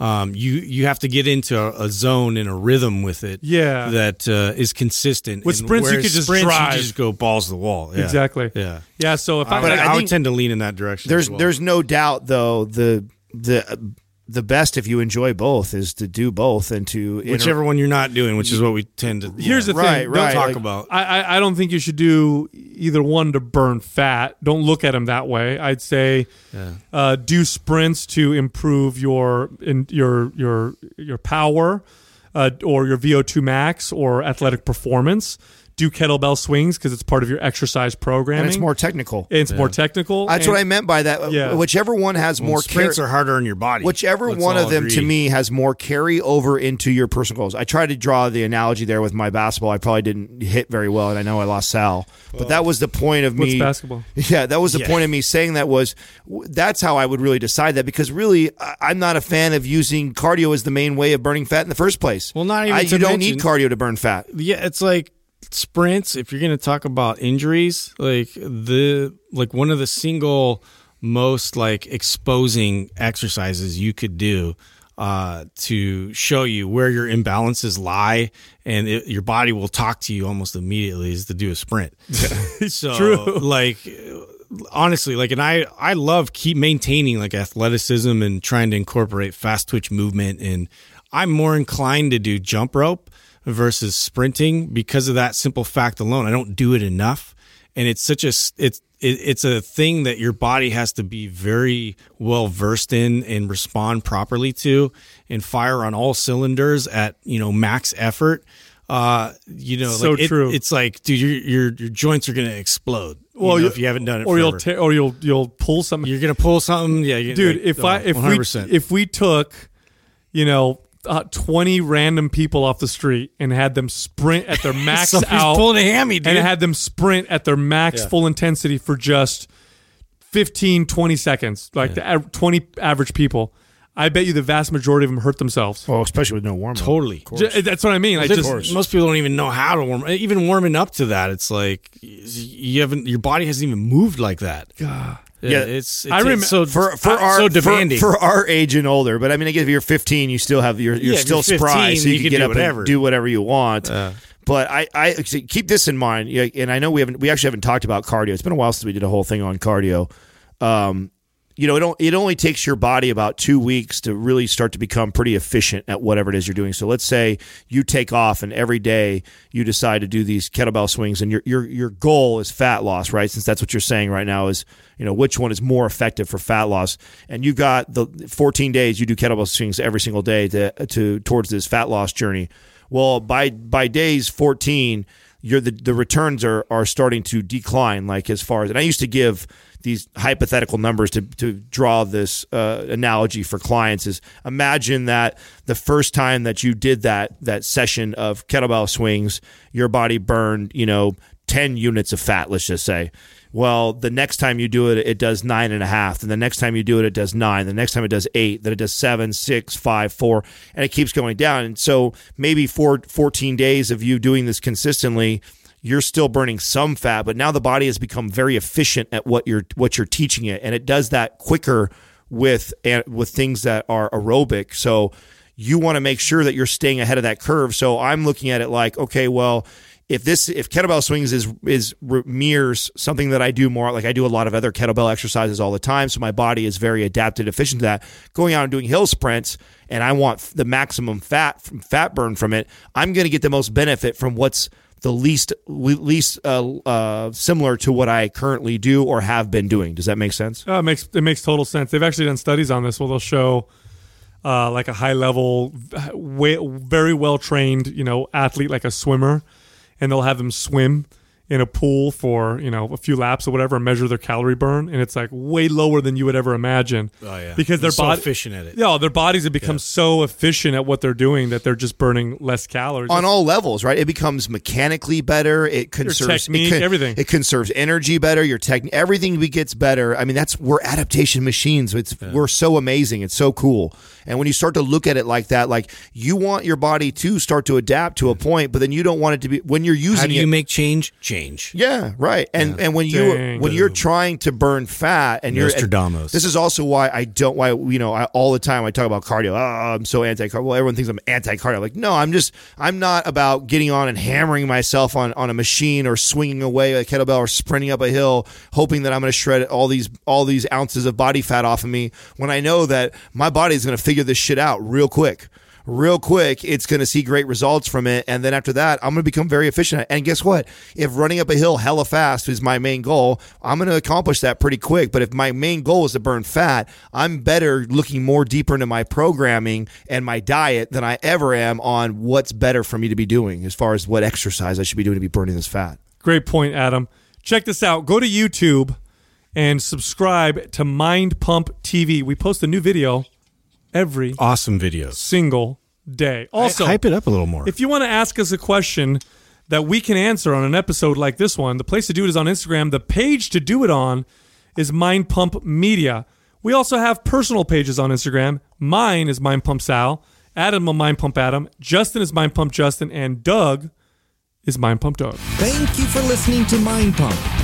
um, you you have to get into a, a zone and a rhythm with it. Yeah. that uh, is consistent. With And sprints, you could just sprints, drive. You just go balls to the wall. Yeah. Exactly. Yeah. Yeah, so if I, I, But I, I would tend to lean in that direction. there's as well. there's no doubt though the the the best if you enjoy both is to do both and to inter- whichever one you're not doing, which is what we tend to. Here's the Right, thing. right. talk like- about. I, I, I don't think you should do either one to burn fat. Don't look at them that way. I'd say uh, do sprints to improve your in, your your your power uh, or your VO2 max or athletic performance. Do kettlebell swings because it's part of your exercise programming. and it's more technical. It's more technical. That's and- what I meant by that. Yeah. Whichever one has Well, more sprints car- are harder on your body. Whichever Let's one of them to me has more carry over into your personal goals. I tried to draw the analogy there with my basketball. I probably didn't hit very well, and I know I lost Sal. But that was the point of What's me. basketball? Yeah, that was the Yeah. point of me saying that was that's how I would really decide that because really I- I'm not a fan of using cardio as the main way of burning fat in the first place. Well, not even I, to you don't need cardio to burn fat. yeah it's like sprints if you're going to talk about injuries like the like one of the single most like exposing exercises you could do uh, to show you where your imbalances lie and it, your body will talk to you almost immediately is to do a sprint so True. like honestly like and i i love keep maintaining like athleticism and trying to incorporate fast twitch movement and i'm more inclined to do jump rope versus sprinting because of that simple fact alone i don't do it enough and it's such a, it's it's a thing that your body has to be very well versed in and respond properly to and fire on all cylinders at you know max effort uh, you know, So like it- true. it's like, dude, your your your joints are gonna explode. you Well, know, you- if you haven't done it, or you'll forever. ta- or you'll you'll pull something. you're gonna pull something. Yeah, Dude, if oh, I if 100%. we if we took, you know. Uh, 20 random people off the street and had them sprint at their max Somebody's out pulling a hammy, dude. and had them sprint at their max Yeah. full intensity for just 15 20 seconds like the av- 20 average people i bet you the vast majority of them hurt themselves Well, especially with no warm up. totally. J- that's what i mean like Just- just most people don't even know how to warm. Even warming up to that, it's like you haven't. Your body hasn't even moved like that. Yeah, Yeah, it's. I remember so for for our so for- demanding. for, our age and older. But I mean, I guess if you're 15, you still have you're, you're Yeah, still you're spry, so you, you can can get up whatever. and do whatever you want. Uh. but I, I keep this in mind, and I know we haven't we actually haven't talked about cardio. It's been a while since we did a whole thing on cardio. Um, you know, it don't, it only takes your body about two weeks to really start to become pretty efficient at whatever it is you're doing. So let's say you take off and every day you decide to do these kettlebell swings, and your your your goal is fat loss, right? Since that's what you're saying right now is you know which one is more effective for fat loss, and you've got the 14 days you do kettlebell swings every single day to to towards this fat loss journey. Well, by by days 14 you're the, the returns are are starting to decline like as far as and I used to give these hypothetical numbers to to draw this uh, analogy for clients is imagine that the first time that you did that that session of kettlebell swings your body burned you know 10 units of fat let's just say well the next time you do it it does nine and a half. And the next time you do it it does nine. The next time it does eight. Then it does seven six five four. And it keeps going down. And so maybe for 14 days of you doing this consistently you're still burning some fat but now the body has become very efficient at what you're what you're teaching it. And it does that quicker with with things that are aerobic. So you want to make sure that you're staying ahead of that curve. So i'm looking at it like okay well if this if kettlebell swings is is mirrors something that I do more like I do a lot of other kettlebell exercises all the time. So my body is very adapted efficient to that. Going out and doing hill sprints and I want the maximum fat from fat burn from it I'm going to get the most benefit from what's the least least uh, uh, similar to what I currently do or have been doing. Does that make sense? Uh, it makes it makes total sense. They've actually done studies on this where they'll show uh, like a high level way, very well trained you know athlete like a swimmer and they'll have them swim in a pool for you know a few laps or whatever and measure their calorie burn and it's like way lower than you would ever imagine Oh, yeah. because their They're so body efficient at it. yeah their bodies have become so efficient at what they're doing that they're just burning less calories on all levels, right? It becomes mechanically better. It conserves technique, it con- everything. It conserves energy better. Your technique, everything be- gets better. I mean, that's we're adaptation machines. It's we're so amazing. It's so cool. And when you start to look at it like that, like you want your body to start to adapt to a point, but then you don't want it to be when you're using How do it. you make change? Change. Yeah, right. And and when you Dang. when you're trying to burn fat and you're Nostradamus. this is also why I don't why you know I, all the time I talk about cardio. Oh, I'm so anti cardio. Well, everyone thinks I'm anti cardio. Like no, I'm just I'm not about getting on and hammering myself on on a machine or swinging away a kettlebell or sprinting up a hill, hoping that I'm going to shred all these all these ounces of body fat off of me. When I know that my body is going to figure this shit out real quick real quick, it's going to see great results from it. And then after that, I'm going to become very efficient. And guess what? If running up a hill hella fast is my main goal, I'm going to accomplish that pretty quick. But if my main goal is to burn fat, I'm better looking more deeper into my programming and my diet than I ever am on what's better for me to be doing as far as what exercise I should be doing to be burning this fat. Great point, Adam. Check this out. Go to YouTube and subscribe to Mind Pump TV. We post a new video every Awesome videos. single day. Also, hype it up a little more. if you want to ask us a question that we can answer on an episode like this one, the place to do it is on Instagram. The page to do it on is Mind Pump Media. We also have personal pages on Instagram. Mine is Mind Pump Sal. Adam will Mind Pump Adam. Justin is Mind Pump Justin. And Doug is Mind Pump Doug. Thank you for listening to Mind Pump.